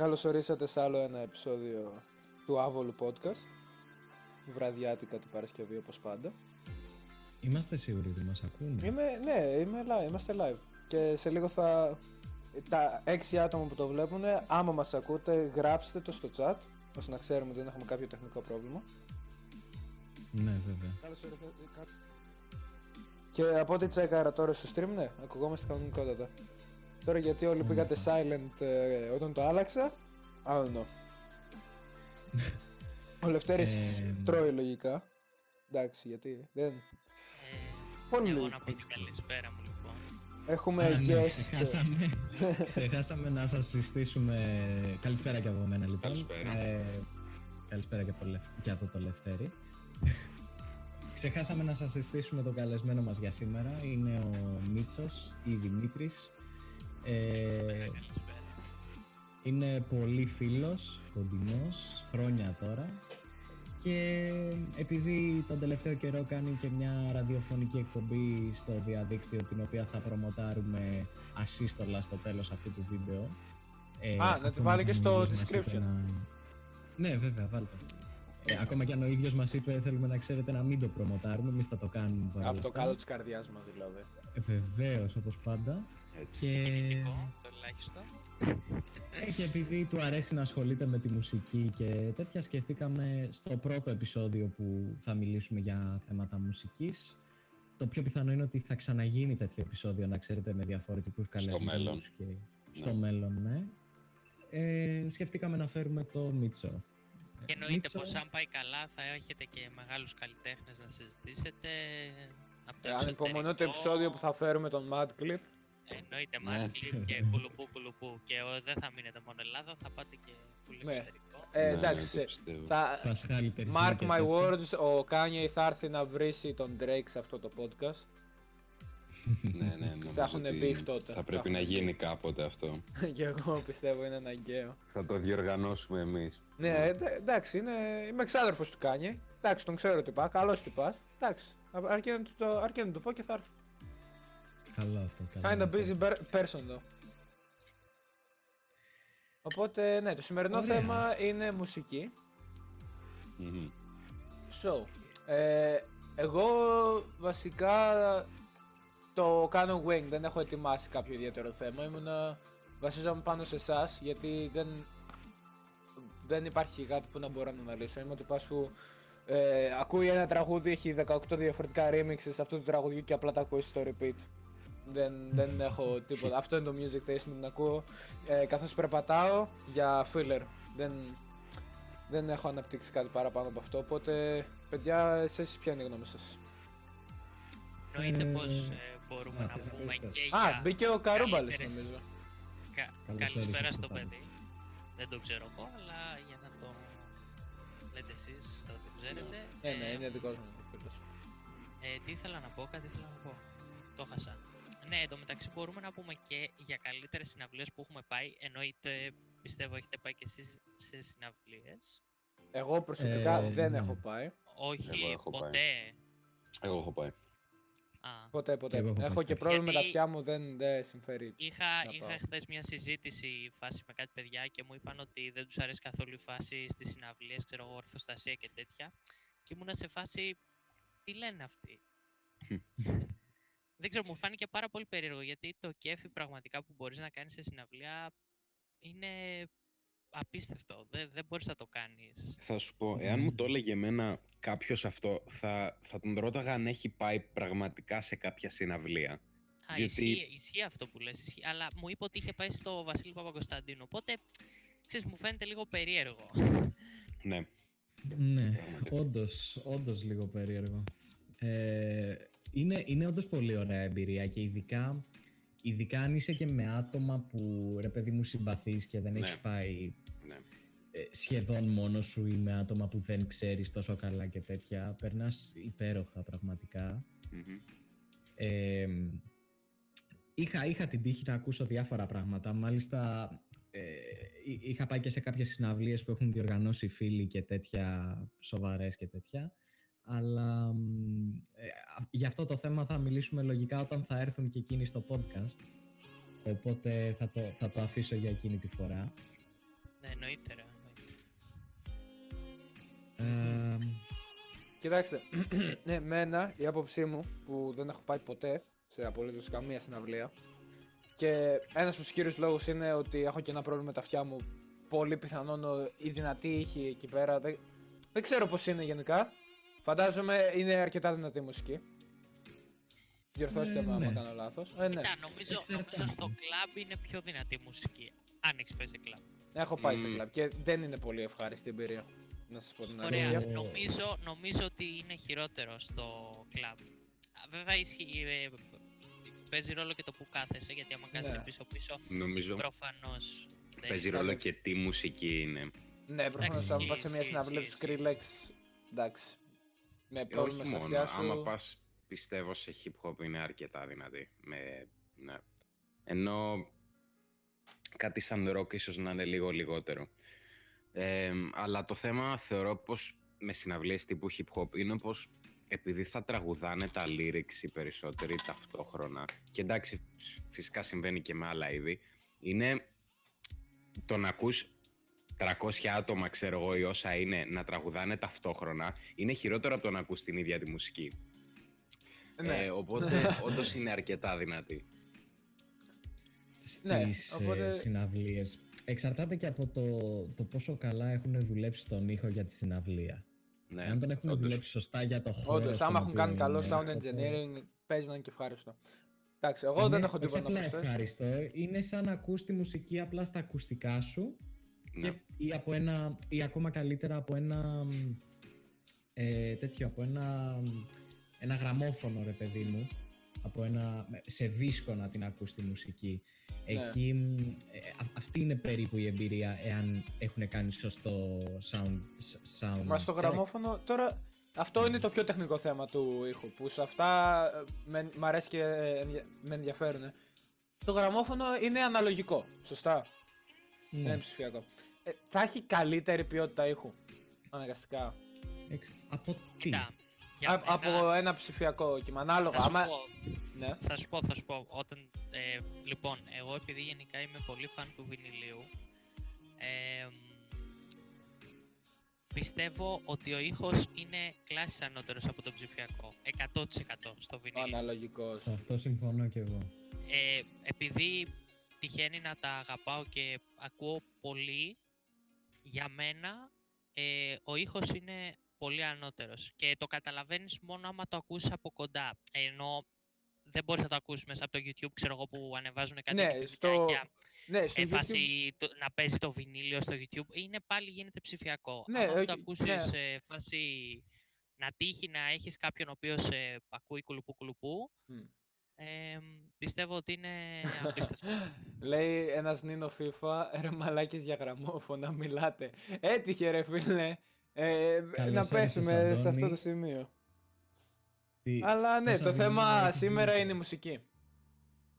Καλώς ορίσατε σε άλλο ένα επεισόδιο του Άβολου Podcast. Βραδιάτικα την Παρασκευή όπως πάντα. Είμαστε σίγουροι ότι μας ακούνε. Είμαι, ναι, είμαι live, είμαστε live. Και σε λίγο θα... Τα έξι άτομα που το βλέπουν, άμα μας ακούτε, γράψτε το στο chat, ώστε να ξέρουμε ότι δεν έχουμε κάποιο τεχνικό πρόβλημα. Ναι, βέβαια. Καλώς ορίσατε. Και από ό,τι τσέκαρα τώρα στο stream, ναι, ακουγόμαστε κανονικότατα. Τώρα γιατί όλοι πήγατε silent ε, όταν το άλλαξα, I don't know. Ο Λευτέρης Ε, τρώει λογικά. Εντάξει, γιατί δεν... Ε, Πολύ εγώ λογικό. να πω την καλησπέρα μου λοιπόν. Έχουμε Α, ναι, guest. ξεχάσαμε, ξεχάσαμε να σας συστήσουμε... Καλησπέρα και από μένα λοιπόν. Καλησπέρα. Ε, καλησπέρα και, από το Λευ- και από το Λευτέρη. Ξεχάσαμε να σας συστήσουμε τον καλεσμένο μας για σήμερα. Είναι ο Μίτσος ή Δημήτρης. Ε, Καλησπέρα. είναι πολύ φίλος, κοντινός, χρόνια τώρα και επειδή τον τελευταίο καιρό κάνει και μια ραδιοφωνική εκπομπή στο διαδίκτυο την οποία θα προμοτάρουμε ασύστολα στο τέλος αυτού του βίντεο ε, Α, να τη ακόμα βάλει και αν στο ο ίδιος μας είπε description. να- Ναι βέβαια βάλτε ε, ακόμα και αν ο ίδιος μας είπε θέλουμε να ξέρετε να μην το προμοτάρουμε εμείς θα το κάνουμε παρόλα Από το αυτά. καλό της καρδιάς μας δηλαδή. Ε, Βεβαίως όπως πάντα Έτσι. και... Κοινωνικό, το ελάχιστο. Ε, και επειδή του αρέσει να ασχολείται με τη μουσική και τέτοια, σκεφτήκαμε στο πρώτο επεισόδιο που θα μιλήσουμε για θέματα μουσικής. Το πιο πιθανό είναι ότι θα ξαναγίνει τέτοιο επεισόδιο, να ξέρετε, με διαφορετικούς καλεσμένους. μέλλον. Και... Στο μέλλον, ναι. Ε, σκεφτήκαμε να φέρουμε το Μίτσο. Και εννοείται Μίτσο, πως αν πάει καλά θα έχετε και μεγάλους καλλιτέχνες να συζητήσετε. Από το Ε, Ανυπομονώ το εξωτερικό. επεισόδιο που θα φέρουμε τον Mad Clip. Εννοείται Ναι. Μάρκλιπ και κουλουπού κουλουπού. Και ο, δεν θα μείνετε μόνο Ελλάδα, θα πάτε και πολύ Ναι. εξωτερικό. Ε, Ναι, εντάξει, το πιστεύω. θα... Πασχάλη Τερζή Mark και my τέτοια. words, ο Kanye θα έρθει να βρίσει τον Drake σε αυτό το podcast. ναι, ναι, νομίζω Θα έχουν ότι beef τότε. Θα πρέπει Θα να έχουν γίνει κάποτε αυτό. Και εγώ πιστεύω είναι αναγκαίο. Θα το διοργανώσουμε εμείς. Ναι, ε, εντάξει, είναι... είμαι εξάδερφος του Kanye. Εντάξει, τον ξέρω τι πά, καλός τι πας. Εντάξει, αρκεί να του το, αρκεί να του το πω και θα έρθει. Καλό αυτό. καλό Kinda αυτό. busy per- person though. Οπότε, ναι, το σημερινό Ωραία. θέμα είναι μουσική. Μμμ. So, ε, εγώ βασικά το κάνω wing, δεν έχω ετοιμάσει κάποιο ιδιαίτερο θέμα. Ήμουνα, βασίζομαι πάνω σε εσάς γιατί δεν, δεν υπάρχει κάτι που να μπορώ να αναλύσω. Είμαι ο τυπάς που ε, ακούει ένα τραγούδι, έχει 18 διαφορετικά remixes αυτού του τραγουδιού και απλά τα ακούει στο repeat. Δεν, δεν έχω τίποτα. Αυτό είναι το music taste μου, την ακούω ε, καθώς περπατάω για filler. Δεν, δεν έχω αναπτύξει κάτι παραπάνω από αυτό, οπότε παιδιά, εσείς ποια είναι η γνώμη σας; Εννοείται Ε, πως ε, μπορούμε α, να πες, πούμε πες, πες. και Α, για μπήκε ο Καρούμπαλης καλύτερες- νομίζω. Κα- Καλώς Καλησπέρα όρισες, στο Παπάδη. παιδί. Δεν το ξέρω εγώ, αλλά για να το λέτε εσείς θα το ξέρετε. Ναι, ναι, Ε, είναι δικός μου ο φίλος. Ε, τι ήθελα να πω, κάτι ήθελα να πω. Το χάσα. Ναι, εντωμεταξύ μπορούμε να πούμε και για καλύτερες συναυλίες που έχουμε πάει. Εννοείται, πιστεύω, έχετε πάει και εσείς σε συναυλίες. Εγώ προσωπικά Ε, δεν ναι. έχω πάει. Όχι, Εγώ έχω πάει. ποτέ. Εγώ έχω πάει. Α, Ποτέ, ποτέ. εγώ έχω Έχω πάει. και πρόβλημα με τα Γιατί- αυτιά μου, δεν, δεν συμφέρει. Είχα, Να είχα πάω. χθες μια συζήτηση φάση με κάτι παιδιά και μου είπαν ότι δεν τους αρέσει καθόλου η φάση στις συναυλίες, ξέρω εγώ, ορθοστασία και τέτοια. Και ήμουνα σε φάση, τι λένε αυτοί; δεν ξέρω, μου φάνηκε πάρα πολύ περίεργο γιατί το κέφι πραγματικά που μπορείς να κάνεις σε συναυλία είναι απίστευτο. Δεν, δεν μπορείς να το κάνεις. Θα σου πω, εάν μου το έλεγε εμένα κάποιος αυτό, θα, θα τον ρώταγα αν έχει πάει πραγματικά σε κάποια συναυλία. Α, Γιατί- ισχύει, ισχύει αυτό που λες, ισχύει, αλλά μου είπε ότι είχε πάει στο Βασίλη Παπακοσταντίνου, οπότε, ξέρεις, μου φαίνεται λίγο περίεργο. Ναι. Ναι, Πραγματικά. όντως, όντως λίγο περίεργο. Ε, είναι, είναι όντως πολύ ωραία εμπειρία και ειδικά, ειδικά αν είσαι και με άτομα που ρε παιδί μου συμπαθείς και δεν Ναι. έχεις πάει ναι. ε, σχεδόν μόνος σου ή με άτομα που δεν ξέρεις τόσο καλά και τέτοια, περνάς υπέροχα πραγματικά. Μμμ. Ε, είχα, είχα την τύχη να ακούσω διάφορα πράγματα. Μάλιστα, ε, εί- είχα πάει και σε κάποιες συναυλίες που έχουν διοργανώσει φίλοι και τέτοια, σοβαρές και τέτοια. Αλλά μ, ε, α- για αυτό το θέμα θα μιλήσουμε λογικά όταν θα έρθουν και εκείνοι στο podcast. Οπότε θα το, θα το αφήσω για εκείνη τη φορά. εννοείται ρε. Ε, εννοείται. Κοιτάξτε, ναι, εμένα η άποψή μου που δεν έχω πάει ποτέ σε απολύτως καμία συναυλία και ένας από τους κύριους λόγους είναι ότι έχω και ένα πρόβλημα με τα αυτιά μου πολύ πιθανόν ο- η δυνατή ήχη εκεί πέρα δεν, δεν ξέρω πως είναι γενικά φαντάζομαι είναι αρκετά δυνατή η μουσική Διορθώστε Ε, με άμα ναι. κάνω λάθος ε, ναι, Κοίτα, νομίζω, νομίζω Εξαρτάται. στο κλαμπ είναι πιο δυνατή η μουσική. Αν έχεις παίζει κλαμπ. έχω πάει σε Μμμ. κλαμπ και δεν είναι πολύ ευχάριστη εμπειρία να σας πω την Ωραία. αλήθεια Ε, Νομίζω, νομίζω ότι είναι χειρότερο στο κλαμπ. Α, Βέβαια ισχύει, ε, παίζει ρόλο και το που κάθεσαι, γιατί άμα κάθεσαι Ναι. πίσω-πίσω, Νομίζω προφανώς δεν παίζει έχει- ρόλο και τι μουσική είναι. Ναι, προφανώς Εντάξει, αν πας σε ισχύει, μια συναυλία του ισχύει, Skrillex εντάξει με Ε, πρόβλημα όχι στα μόνο, αυτιά σου άμα πας πιστεύω σε hip hop είναι αρκετά δυνατή. Με, ναι. Ενώ κάτι σαν rock ίσως να είναι λίγο λιγότερο. Ε, αλλά το θέμα θεωρώ πως με συναυλίες τύπου hip hop είναι πως επειδή θα τραγουδάνε τα lyrics οι περισσότεροι ταυτόχρονα και εντάξει φυσικά συμβαίνει και με άλλα είδη είναι το να ακούς 300 άτομα ξέρω εγώ ή όσα είναι να τραγουδάνε ταυτόχρονα είναι χειρότερο από το να ακούς την ίδια τη μουσική. ναι. Ε, οπότε όντως είναι αρκετά δυνατή. Ναι, στις οπότε- ε, συναυλίες. Εξαρτάται και από το, το πόσο καλά έχουν δουλέψει τον ήχο για τη συναυλία. Ναι, Αν τον έχουν όντως. δουλέψει σωστά για το χώρο. Όντως, στον άμα έχουν οποίο κάνει καλό είναι, sound οπότε- engineering, παίζει να είναι και ευχάριστο. Εντάξει, εγώ δεν Είναι έχω όχι τίποτα να απλά προσθέσω. ευχάριστο. Είναι σαν να ακούς τη μουσική απλά στα ακουστικά σου Ναι. και, ή, από ένα, ή ακόμα καλύτερα από ένα μ, ε, τέτοιο, από ένα, μ, ένα γραμμόφωνο ρε παιδί μου από ένα, σε δίσκο να την ακούς τη μουσική Ναι. εκεί μ, ε, α- αυτή είναι περίπου η εμπειρία εάν έχουν κάνει σωστό sound, σ- sound Μα στο check. γραμμόφωνο, τώρα αυτό είναι το πιο τεχνικό θέμα του ήχου. Που σε αυτά ε, με, μ' αρέσει και ε, ενδια- με ενδιαφέρουν. Το γραμμόφωνο είναι αναλογικό. Σωστά; Ναι. Δεν είναι ψηφιακό. Ε, θα έχει καλύτερη ποιότητα ήχου. Αναγκαστικά. Εξ- από τι; Κοίτα, για Α- μένα- από ένα ψηφιακό κύμα. Ανάλογα. Θα σου, Άμα... πω, Ναι. θα σου πω, θα σου πω. Όταν, ε, λοιπόν, εγώ επειδή γενικά είμαι πολύ φαν του βινιλίου, ε, πιστεύω ότι ο ήχος είναι κλάσης ανώτερος από το ψηφιακό. 100% στο βινίλιο. Αναλογικός. σε αυτό συμφωνώ και εγώ Ε, επειδή τυχαίνει να τα αγαπάω και ακούω πολύ, για μένα ε, ο ήχος είναι πολύ ανώτερος και το καταλαβαίνεις μόνο άμα το ακούσεις από κοντά. Ενώ δεν μπορείς να το ακούσεις μέσα από το YouTube, ξέρω εγώ, που ανεβάζουν κάτι Ναι, στο- βιντεάκια, Ναι, στο ε, YouTube- φάση το- να παίζει το βινίλιο στο YouTube, είναι πάλι γίνεται ψηφιακό. Ναι, άμα όχι, το ακούσεις ναι. ε, φάση να τύχει να έχεις κάποιον ο οποίος ε, ακούει κουλουπού κουλουπού, Μμ. Ε, πιστεύω ότι είναι απίστευτο. Λέει ένας Νίνο FIFA, ρε μαλάκες για γραμμόφωνα, μιλάτε. Έτυχε ρε φίλε. Ε, Καλώς να ήρθες, πέσουμε σε αυτό Αντώνη. το σημείο. Τι- Αλλά ναι, πόσα το θέμα βιβλία έχεις σήμερα δει; είναι η μουσική.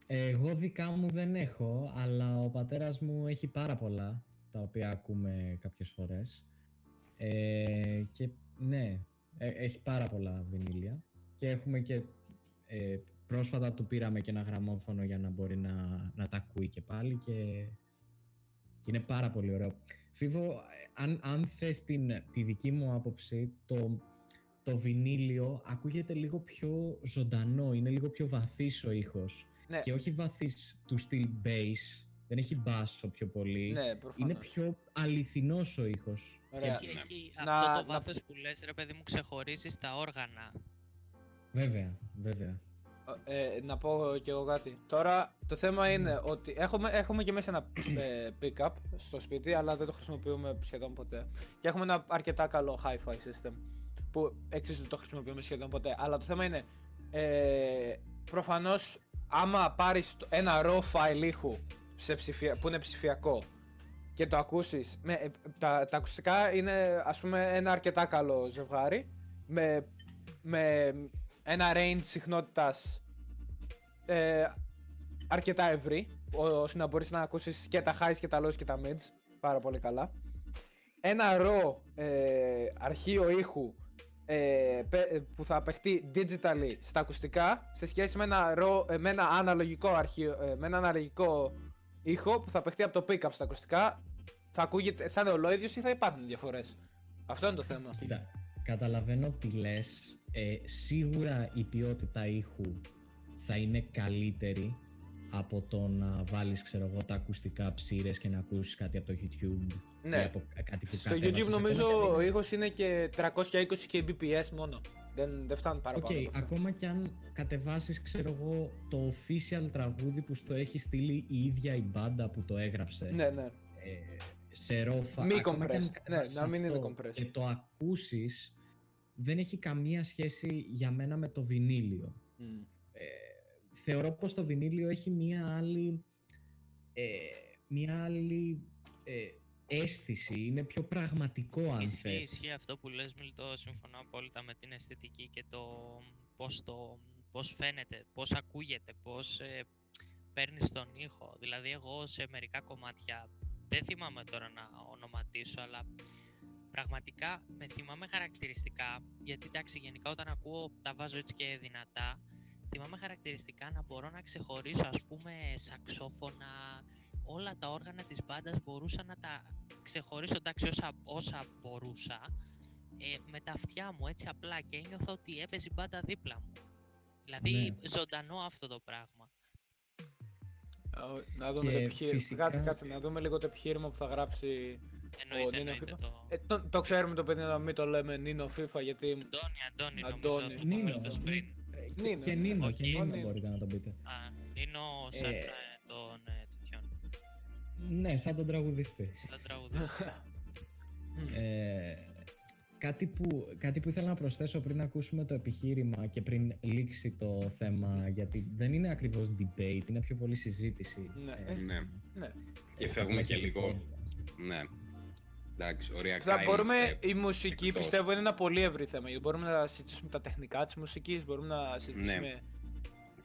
Εγώ δικά μου δεν έχω, αλλά ο πατέρας μου έχει πάρα πολλά, τα οποία ακούμε κάποιες φορές. Ε, και ναι, ε, έχει πάρα πολλά βινίλια. Και έχουμε και ε, πρόσφατα του πήραμε και ένα γραμμόφωνο για να μπορεί να, να τα ακούει και πάλι και, και είναι πάρα πολύ ωραίο. Φίβο, ε, αν, αν θες την, τη δική μου άποψη, το, το βινίλιο ακούγεται λίγο πιο ζωντανό, είναι λίγο πιο βαθύς ο ήχος Ναι, και όχι βαθύς του στυλ bass, δεν έχει μπάσο πιο πολύ. ναι, είναι προφανώς. πιο αληθινός ο ήχος. Ωραία. Έχει, έχει Να- αυτό να- το βάθος που λες, ρε παιδί μου, ξεχωρίζεις στα όργανα. Βέβαια, βέβαια. Ε, να πω κι εγώ κάτι. Τώρα το θέμα είναι ότι έχουμε, έχουμε και μέσα ένα ε, pick-up στο σπίτι, αλλά δεν το χρησιμοποιούμε σχεδόν ποτέ. Και έχουμε ένα αρκετά καλό hi-fi system που εξίσου δεν το χρησιμοποιούμε σχεδόν ποτέ. Αλλά το θέμα είναι, ε, προφανώς άμα πάρεις το- ένα raw file ήχου σε ψηφια, που είναι ψηφιακό και το ακούσεις, με, ε, τα, τα ακουστικά είναι ας πούμε ένα αρκετά καλό ζευγάρι με, με ένα range συχνότητας ε, αρκετά ευρύ ώστε να μπορείς να ακούσεις και τα highs και τα lows και τα mids πάρα πολύ καλά ένα raw ε, αρχείο ήχου ε, πε- που θα παιχτεί digitally στα ακουστικά σε σχέση με ένα, raw, ε, με ένα αναλογικό αρχείο, ε, με ένα αναλογικό ήχο που θα παιχτεί από το pickup στα ακουστικά θα, ακούγεται, θα είναι ολόιδιος ή θα υπάρχουν διαφορές. Αυτό είναι το θέμα. Κοίτα, καταλαβαίνω τι λες. Ε, σίγουρα η ποιότητα ήχου θα είναι καλύτερη από το να βάλεις ξέρω εγώ τα ακουστικά ψείρες και να ακούσεις κάτι από το YouTube Ναι. ή από κάτι που Στο κατέβασες. YouTube νομίζω Ακόμα και αν ο ήχος είναι και 320 kbps μόνο. Δεν, δεν φτάνουν Οκ, παραπάνω. από αυτό. ακόμα κι αν κατεβάσεις ξέρω εγώ το official τραγούδι που στο έχει στείλει η ίδια η μπάντα που το έγραψε Ναι, ναι. ε, σε ρο Μη ακόμα κι αν compressed. κατεβάσεις Ναι, να μην είναι αυτό compressed. και το ακούσεις δεν έχει καμία σχέση για μένα με το βινίλιο Μμ. ε, θεωρώ πως το βινίλιο έχει μία άλλη ε, μία άλλη ε, αίσθηση, είναι πιο πραγματικό αν Ισχύει, θες. ισχύει αυτό που λες Μιλτό, συμφωνώ απόλυτα με την αισθητική και το πώς, το, πώς φαίνεται, πώς ακούγεται, πώς ε, παίρνεις τον ήχο. Δηλαδή εγώ σε μερικά κομμάτια, δεν θυμάμαι τώρα να ονοματίσω, αλλά πραγματικά με θυμάμαι χαρακτηριστικά, γιατί εντάξει γενικά όταν ακούω τα βάζω έτσι και δυνατά, θυμάμαι χαρακτηριστικά να μπορώ να ξεχωρίσω ας πούμε σαξόφωνα, όλα τα όργανα της μπάντας μπορούσα να τα ξεχωρίσω εντάξει όσα, όσα μπορούσα ε, με τα αυτιά μου έτσι απλά και ένιωθα ότι έπαιζε η μπάντα δίπλα μου. Δηλαδή Ναι. ζωντανό αυτό το πράγμα. Α, Να δούμε Και το επιχείρημα. φυσικά- Κάτσε, κάτσε, να δούμε λίγο το επιχείρημα που θα γράψει. Εννοείται, Νίνο εννοείται FIFA. το... Ε, το, το ξέρουμε το παιδί να μην το λέμε Νίνο FIFA γιατί. Αντώνη, Αντώνη, Αντώνη. νομίζω το Νίνο. Μίλτος πριν. Ε, και- Νίνο, και ναι. Νίνο, Όχι, και Νίνο Νίνο. μπορείτε να το πείτε. Α, Νίνο σαν Ε, ε, τον ε, τέτοιον, Ναι, σαν τον τραγουδιστή. σαν τραγουδιστή. Ε, κάτι, που, κάτι που ήθελα να προσθέσω πριν ακούσουμε το επιχείρημα και πριν λήξει το θέμα, γιατί δεν είναι ακριβώς debate, είναι πιο πολύ συζήτηση. Ναι, Ε, ε, Ναι. ναι. Και στα φεύγουμε και πλαίσια του λίγο. podcast. Ναι. Εντάξει, οριακά Θα μπορούμε, είμαστε η μουσική εκτός. πιστεύω είναι ένα πολύ ευρύ θέμα. γιατί Μπορούμε να συζητήσουμε τα τεχνικά της μουσικής, μπορούμε να συζητήσουμε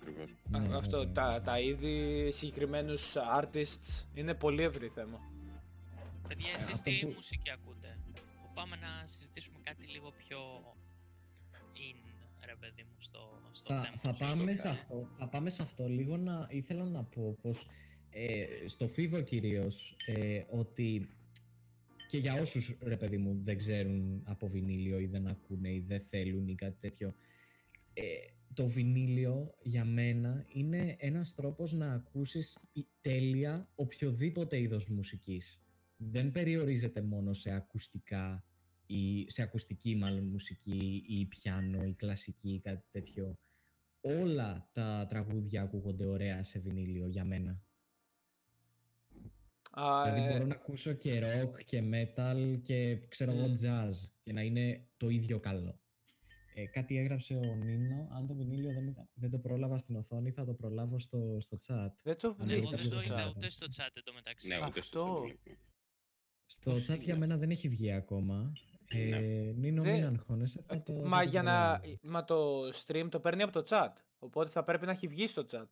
Ακριβώς. α- Ναι, αυτό, βέβαια. τα, τα είδη, συγκεκριμένους artists. Είναι πολύ ευρύ θέμα. Παιδιά, εσείς αυτό τι που- μουσική ακούτε; Που πάμε να συζητήσουμε κάτι λίγο πιο in, ρε παιδί μου, στο, στο Θα, θέμα. θα, σου. πάμε σε αυτό, θα πάμε σε αυτό. Λίγο να ήθελα να πω πως ε, στο Φίβο κυρίως ε, ότι και για όσους ρε παιδί μου δεν ξέρουν από βινίλιο ή δεν ακούνε ή δεν θέλουν ή κάτι τέτοιο ε, το βινίλιο για μένα είναι ένας τρόπος να ακούσεις η- τέλεια οποιοδήποτε είδος μουσικής. Δεν περιορίζεται μόνο σε ακουστικά ή σε ακουστική μάλλον μουσική ή πιάνο ή κλασική ή κάτι τέτοιο. Όλα τα τραγούδια ακούγονται ωραία σε βινίλιο για μένα. Α, δηλαδή ε, μπορώ να ακούσω και rock και metal και ξέρω εγώ Μμ. jazz και να είναι το ίδιο καλό. Ε, κάτι έγραψε ο Νίνο, αν το βινίλιο δεν, ήταν- δεν το πρόλαβα στην οθόνη θα το προλάβω στο, στο chat. δεν το Αν Εγώ βρήκα δεν στο το είδα chat. ούτε στο chat εντωμεταξύ. Ναι, ούτε στο Αυτό. chat βλέπουμε. Στο Πώς chat για είναι; μένα δεν έχει βγει ακόμα. Ε, Ναι. Νίνο, Δεν- μην αγχώνεσαι. θα Ε, το- Μα θα το για να. προλάβω. Μα το stream το παίρνει από το chat. Οπότε θα πρέπει να έχει βγει στο chat.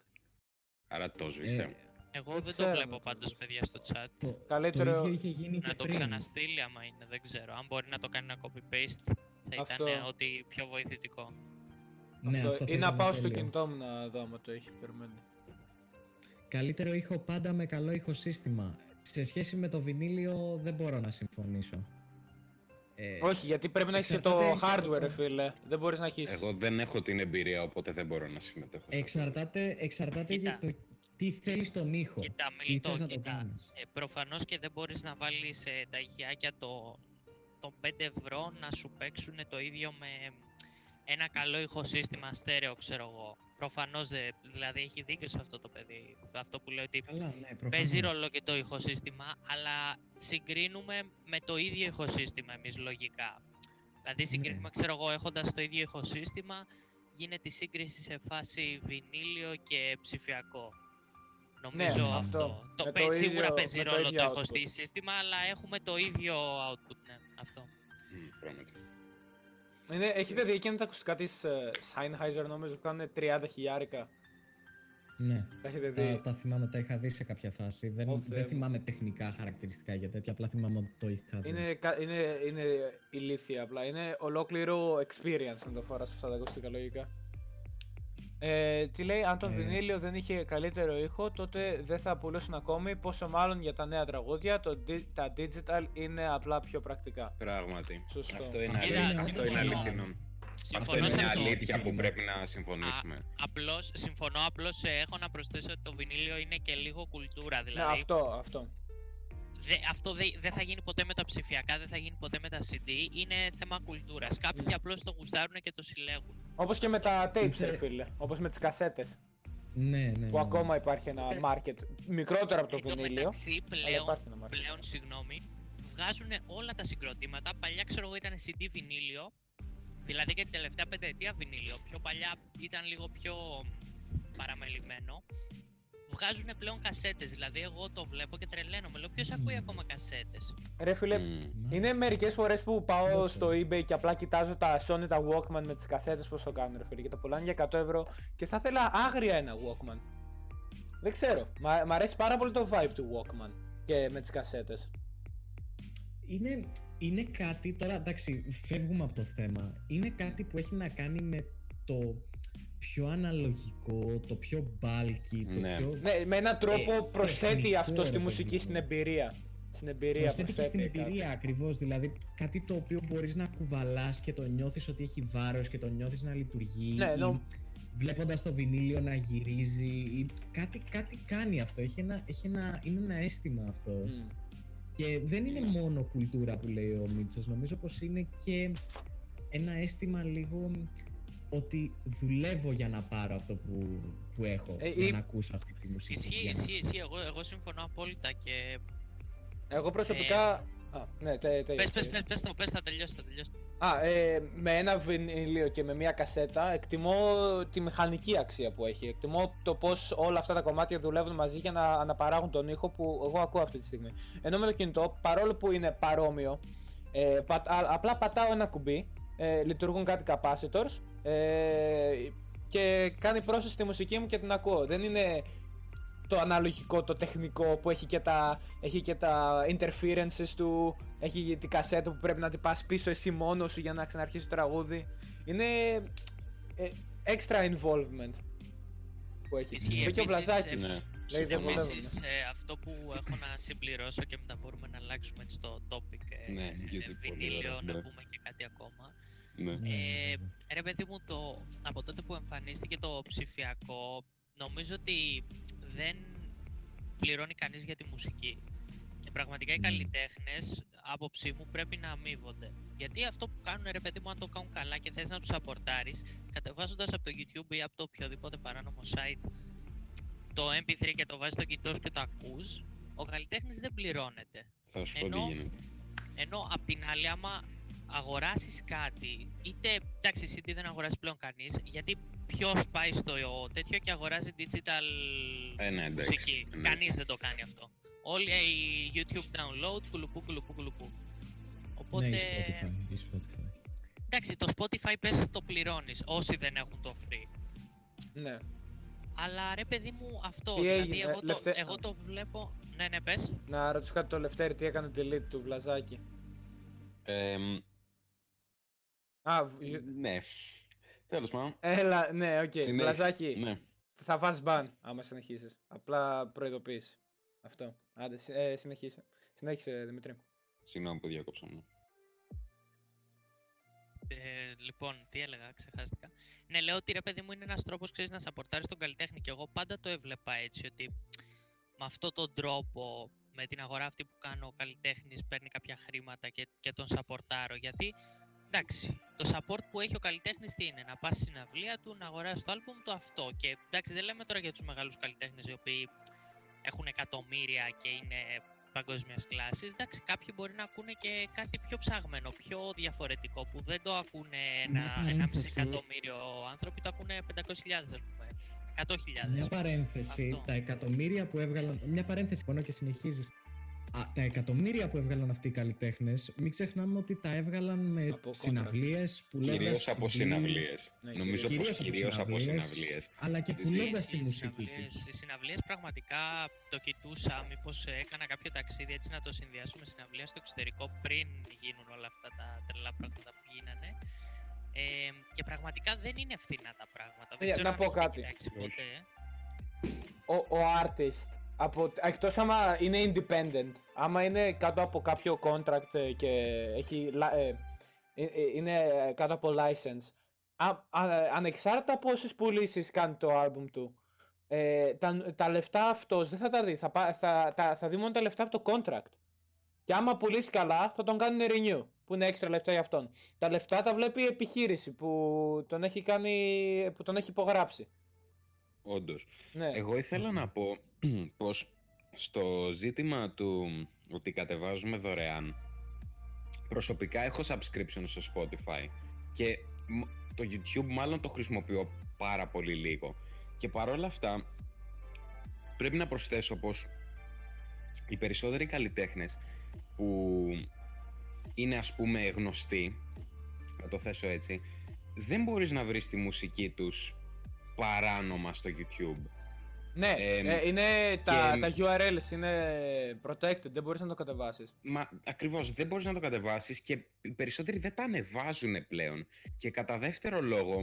Άρα το σβήσε. Ε, Εγώ Δεν δεν το ξέρω βλέπω να το πάντως, δώσω. παιδιά, στο chat. το, Καλύτερο- το ίδιο είχε γίνει και Να το πριν. ξαναστείλει άμα είναι, δεν ξέρω. Αν μπορεί να το κάνει ένα copy-paste, θα Αυτό. ήταν ό,τι πιο βοηθητικό. Ναι, Αυτό- αυτό θα ή να ήταν πάω στο τέλειο. κινητό μου να δω άμα το έχει περιμένει. Καλύτερο ήχο πάντα με καλό ηχοσύστημα. Σε σχέση με το βινίλιο δεν μπορώ να συμφωνήσω. Ε, Όχι, γιατί πρέπει να έχεις και το εξαρτάται και από hardware, το- ρε φίλε. Δεν μπορείς να έχεις. Εγώ δεν έχω την εμπειρία, οπότε δεν μπορώ να συμμετέχω. σε αυτό. Εξαρτάται, εξαρτάται για Κοίτα. το τι θέλεις στον ήχο; Κοίτα, τι Μιλτό, θες να το κοίτα. κάνεις; Ε, προφανώς και δεν μπορείς να βάλεις ε, τα ηχιάκια το, των 5 ευρώ να σου παίξουν το ίδιο με ένα καλό ηχοσύστημα στέρεο, ξέρω εγώ. Προφανώς, δε, δηλαδή έχει δίκιο σε αυτό το παιδί. Αυτό που λέει ότι Καλά, ναι, προφανώς. παίζει ρόλο και το ηχοσύστημα, αλλά συγκρίνουμε με το ίδιο ηχοσύστημα εμείς λογικά. Δηλαδή συγκρίνουμε, ξέρω εγώ, έχοντας το ίδιο ηχοσύστημα, γίνεται η σύγκριση σε φάση βινίλιο και ψηφιακό. Νομίζω Ναι, αυτό. αυτό. Το Με το παίζει, ίδιο- σίγουρα παίζει με το ρόλο ίδιο το output. ηχοσύστημα, αλλά έχουμε το ίδιο output, ναι, αυτό. Μμ, πράγματι. Είναι, έχετε δει εκείνα τα ακουστικά της Sennheiser νομίζω που κάνουν 30 χιλιάρικα; Ναι. Τα έχετε Τα, δει; τα θυμάμαι, τα είχα δει σε κάποια φάση. Δεν, Ω, Θεέ δεν μου. θυμάμαι τεχνικά χαρακτηριστικά για τέτοια, απλά θυμάμαι ότι το είχα δει. Είναι, κα- είναι, είναι ηλίθια απλά. Είναι ολόκληρο experience να το φοράς αυτά τα ακουστικά λογικά. Ε, τι λέει, αν το Ε. βινίλιο δεν είχε καλύτερο ήχο, τότε δεν θα πουλούσαν ακόμη. Πόσο μάλλον για τα νέα τραγούδια, το, di- τα digital είναι απλά πιο πρακτικά. Πράγματι. Σωστό. Αυτό είναι, Κοίτα, αλήθεια. Αυτό είναι συμφωνώ. αληθινό. Αυτό Συμφωνώ είναι σε μια αυτό. αλήθεια που πρέπει να συμφωνήσουμε. Απλώς, συμφωνώ, απλώς ε, έχω να προσθέσω ότι το βινίλιο είναι και λίγο κουλτούρα. Ναι, Δηλαδή, αυτό, αυτό. Δε, αυτό δεν δεν θα γίνει ποτέ με τα ψηφιακά, δεν θα γίνει ποτέ με τα CD. Είναι θέμα κουλτούρας. Κάποιοι Ναι. απλώς το γουστάρουν και το συλλέγουν. Όπως και με τα tapes, Είτε- ρε φίλε. Όπως με τις κασέτες. Ναι, ναι. ναι, Που ναι. ακόμα υπάρχει ένα market. Μικρότερο από το Εν τω βινίλιο. μεταξύ, Αλλά πλέον, υπάρχει ένα market. πλέον συγγνώμη, βγάζουν όλα τα συγκροτήματα. Παλιά ξέρω εγώ ήταν CD βινίλιο, δηλαδή και την τελευταία πενταετία βινίλιο. Πιο παλιά ήταν λίγο πιο παραμελημένο. Βγάζουν πλέον κασέτες, δηλαδή εγώ το βλέπω και τρελαίνομαι. Λέω ποιος ακούει Μμμ. ακόμα κασέτες; Ρε φίλε, Μμμ. είναι μερικές φορές που πάω Ναι. στο eBay και απλά κοιτάζω τα Sony, τα Walkman με τις κασέτες πώς το κάνουν ρε φίλε και τα πουλάνε για 100 ευρώ και θα ήθελα άγρια ένα Walkman. Δεν ξέρω, Μα- μ' αρέσει πάρα πολύ το vibe του Walkman και με τις κασέτες. Είναι, είναι κάτι, τώρα εντάξει, φεύγουμε από το θέμα. Είναι κάτι που έχει να κάνει με το πιο αναλογικό, το πιο bulky, το Ναι. πιο... Ναι, με έναν τρόπο Ε, προσθέτει τεχνικό, αυτό στη ρε μουσική, παιδί στην μου. εμπειρία. Στην εμπειρία Προσθέτει και προσθέτει στην κάτι. εμπειρία ακριβώς, δηλαδή κάτι το οποίο μπορείς να κουβαλάς και το νιώθεις ότι έχει βάρος και το νιώθεις να λειτουργεί Ναι, ή ενώ- βλέποντας το βινίλιο να γυρίζει ή κάτι, κάτι κάνει αυτό, έχει ένα, έχει ένα, είναι ένα αίσθημα αυτό Μμ. και δεν είναι μόνο κουλτούρα που λέει ο Μίτσος, νομίζω πως είναι και ένα αίσθημα λίγο ότι δουλεύω για να πάρω αυτό που, που έχω, Ε, για ή- να ακούσω αυτή τη μουσική. Ισχύει, για να- ισχύει, ισχύει. Εγώ, εγώ συμφωνώ απόλυτα και... Εγώ προσωπικά... Α, ναι, τε, τε, Πες, πες, πες, πες το, πες, θα τελειώσει, θα τελειώσει. Α, ε, με ένα βινίλιο και με μια κασέτα εκτιμώ τη μηχανική αξία που έχει. Εκτιμώ το πώς όλα αυτά τα κομμάτια δουλεύουν μαζί για να αναπαράγουν τον ήχο που εγώ ακούω αυτή τη στιγμή. Ενώ με το κινητό, παρόλο που είναι παρόμοιο, ε, πατ- α- απλά πατάω ένα κουμπί, ε, λειτουργούν κάτι capacitors ε, και κάνει πρόσθεση στη μουσική μου και την ακούω. Δεν είναι το αναλογικό, το τεχνικό που έχει και τα, έχει και τα interferences του, έχει την κασέτα που πρέπει να την πας πίσω εσύ μόνος σου για να ξαναρχίσει το τραγούδι. Είναι ε, extra involvement που έχει. Ισχύει Το είπε και ο επίσης, Βλαζάκης. ε, Ναι. Λέει δεν Συμφωνώ. βολεύομαι. Επίσης, ε, αυτό που έχω να συμπληρώσω και μετά μπορούμε να αλλάξουμε έτσι το topic ε, Ναι, ε, beautiful, βινίλιο, ωραία, να ναι. πούμε και κάτι ακόμα. Ναι. Ναι, ναι, Ε, ναι. ρε παιδί μου, το, από τότε που εμφανίστηκε το ψηφιακό, νομίζω ότι δεν πληρώνει κανείς για τη μουσική. Και πραγματικά οι Ναι. καλλιτέχνες, άποψή μου, πρέπει να αμείβονται. Γιατί αυτό που κάνουν, ρε παιδί μου, αν το κάνουν καλά και θες να τους απορτάρεις, κατεβάζοντας από το YouTube ή από το οποιοδήποτε παράνομο site το MP3 και το βάζεις στο κινητός σου και το ακούς, ο καλλιτέχνης δεν πληρώνεται. Θα σου πω τι Ενώ- γίνεται. Ενώ απ' την άλλη, άμα αγοράσεις κάτι, είτε εντάξει, CD δεν αγοράζει πλέον κανείς, γιατί ποιος πάει στο τέτοιο και αγοράζει digital Ε, ναι, εντάξει, μουσική. ναι. Κανείς δεν το κάνει αυτό. Όλοι ε, οι YouTube download, κουλουπού, κουλουπού, κουλουπού. Οπότε, Ναι, η Spotify, η Spotify. εντάξει, το Spotify πες το πληρώνεις, όσοι δεν έχουν το free. Ναι. Αλλά ρε παιδί μου, αυτό, Τι δηλαδή έγινε, εγώ, το, Λευτε- εγώ το βλέπω... Ναι, ναι, πες. Να ρωτήσω κάτι το Λευτέρη τι έκανε delete του Βλαζάκη; Ε, μ, Α, β- ναι. Τέλος πάντων. έλα, ναι, οκ. Συνέχισε. Βλαζάκη, Ναι. θα φας ban άμα συνεχίσεις. Απλά προειδοποίηση. Αυτό. Άντε, συ- ε, συνεχίσε. Συνέχισε, Δημήτρη. Συγγνώμη που διακόψα μου. Ε, λοιπόν, τι έλεγα, ξεχάστηκα. Ναι, λέω ότι ρε παιδί μου είναι ένας τρόπος να σαπορτάρεις τον καλλιτέχνη. Και εγώ πάντα το έβλεπα έτσι, ότι με αυτόν τον τρόπο, με την αγορά αυτή που κάνω, ο καλλιτέχνης παίρνει κάποια χρήματα και, και τον σαπορτάρω. Γιατί, εντάξει, το support που έχει ο καλλιτέχνης τι είναι, να πας στην συναυλία του, να αγοράσεις το album του αυτό. Και εντάξει, δεν λέμε τώρα για τους μεγάλους καλλιτέχνες οι οποίοι έχουν εκατομμύρια και είναι παγκόσμιας κλάσης. Εντάξει, κάποιοι μπορεί να ακούνε και κάτι πιο ψαγμένο, πιο διαφορετικό που δεν το ακούνε ένα, Μια ένα μισή παρένθεση. εκατομμύριο άνθρωποι, το ακούνε 500.000 ας πούμε. 100.000. Μια παρένθεση, Αυτό. τα εκατομμύρια που έβγαλαν. Μια παρένθεση μόνο και συνεχίζεις. Τα εκατομμύρια που έβγαλαν αυτοί οι καλλιτέχνες, μην ξεχνάμε ότι τα έβγαλαν με Από contract. συναυλίες, πουλώντα. Κυρίως από συναυλίες. Ναι, Νομίζω κυρίως πως από κυρίως από συναυλίες. συναυλίες. Αλλά και Ισχύει, πουλώντα Ισχύει, τη οι μουσική συναυλίες- του. Οι συναυλίες πραγματικά το κοιτούσα, μήπως έκανα κάποιο ταξίδι έτσι να το συνδυάσω με συναυλία στο εξωτερικό πριν γίνουν όλα αυτά τα τρελά πράγματα που γίνανε. Ε, και πραγματικά δεν είναι ευθυνά τα πράγματα. Ε, Δεν ξέρω να αν πω έχετε κάτι. κοιτάξει Όχι. ποτέ. ο, ο artist από, εκτός άμα είναι independent άμα είναι κάτω από κάποιο contract ε, και έχει λα- ε, ε, ε, είναι κάτω από license α, α- ανεξάρτητα πόσες πουλήσεις κάνει το album του ε, τα, τα λεφτά αυτός δεν θα τα δει θα, πά- θα, τα, θα δει μόνο τα λεφτά από το contract. Και άμα πουλήσει καλά θα τον κάνουν renew που είναι έξτρα λεφτά για αυτόν. Τα λεφτά τα βλέπει η επιχείρηση που τον έχει, κάνει, που τον έχει υπογράψει Όντως. ναι. Εγώ ήθελα να πω πως στο ζήτημα του ότι κατεβάζουμε δωρεάν προσωπικά έχω subscription στο Spotify και μ- το YouTube μάλλον το χρησιμοποιώ πάρα πολύ λίγο και παρόλα αυτά πρέπει να προσθέσω πως οι περισσότεροι καλλιτέχνες που είναι ας πούμε γνωστοί να το θέσω έτσι δεν μπορείς να βρεις τη μουσική τους παράνομα στο YouTube Ναι, Εμ, ε, είναι τα, και- τα URLs είναι protected, δεν μπορείς να το κατεβάσεις. Μα ακριβώς δεν μπορείς να το κατεβάσεις και οι περισσότεροι δεν τα ανεβάζουν πλέον. Και κατά δεύτερο λόγο,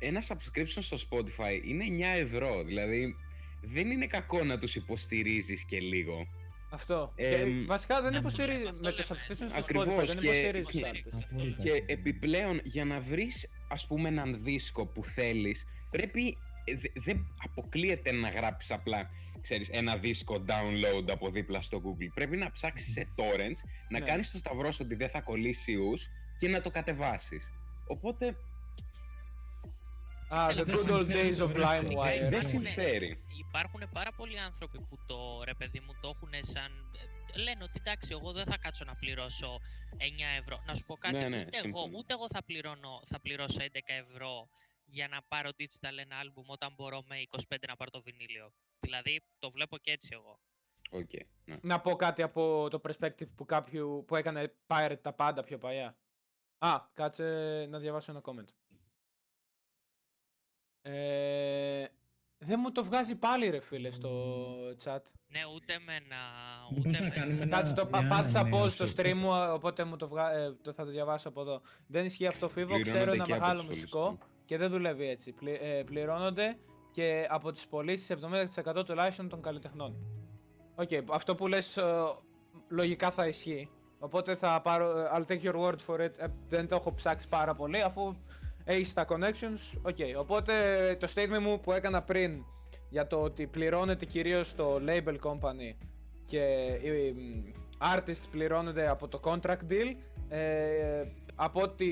ένα subscription στο Spotify είναι 9 ευρώ. Δηλαδή δεν είναι κακό να τους υποστηρίζεις και λίγο. Αυτό. Εμ, και βασικά δεν αυτό υποστηρίζει λέμε, αυτό με το λέμε. subscription στο Ακριβώς, Spotify, δεν και- υποστηρίζει τους και- artists. Απόλυτα. Και επιπλέον για να βρεις ας πούμε έναν δίσκο που θέλεις πρέπει ε, δε- δεν αποκλείεται να γράψεις απλά ξέρεις, ένα δίσκο download από δίπλα στο Google. Πρέπει να ψάξεις σε torrents, να Ναι. κάνεις το σταυρό σου ότι δεν θα κολλήσει ους και να το κατεβάσεις. Οπότε Ah, the Δεν good old συμφέρει days το of βράδυ. LimeWire. δεν Υπάρχουν- συμφέρει. Υπάρχουν πάρα πολλοί άνθρωποι που το ρε παιδί μου το έχουν σαν. ε, Λένε ότι εντάξει, εγώ δεν θα κάτσω να πληρώσω 9 ευρώ. Να σου πω κάτι, Ναι, ναι, ούτε, εγώ, σύμφωνα. ούτε εγώ θα, πληρώνω, θα πληρώσω 11 ευρώ για να πάρω digital ένα album όταν μπορώ με 25 να πάρω το βινύλιο. Δηλαδή το βλέπω και έτσι εγώ. Οκ, ναι. Να πω κάτι από το perspective που κάποιου που έκανε pirate τα πάντα πιο παλιά. Α, κάτσε να διαβάσω ένα comment. Ε, δεν μου το βγάζει πάλι ρε φίλε στο chat. Ναι, ούτε με ένα. Μήπως Ούτε να με... κάνουμε ένα- Κάτσε το πα- μια πάτησα pause ανανέωση. στο stream μου, οπότε μου το, βγα... ε, το θα το διαβάσω από εδώ. Δεν ισχύει αυτό Φίβο, ξέρω Πληρώνονται ένα και από μεγάλο τους μουσικό solist. και δεν δουλεύει έτσι. Πλη... ε, πληρώνονται και από τις πωλήσεις 70% τουλάχιστον των καλλιτεχνών. Οκ, αυτό που λες ε, λογικά θα ισχύει. Οπότε θα πάρω, ε, I'll take your word for it, Ε, δεν το έχω ψάξει πάρα πολύ αφού έχει τα connections, οκ. Οπότε το statement μου που έκανα πριν για το ότι πληρώνεται κυρίως το label company και οι μ, artists πληρώνονται από το contract deal ε, από ό,τι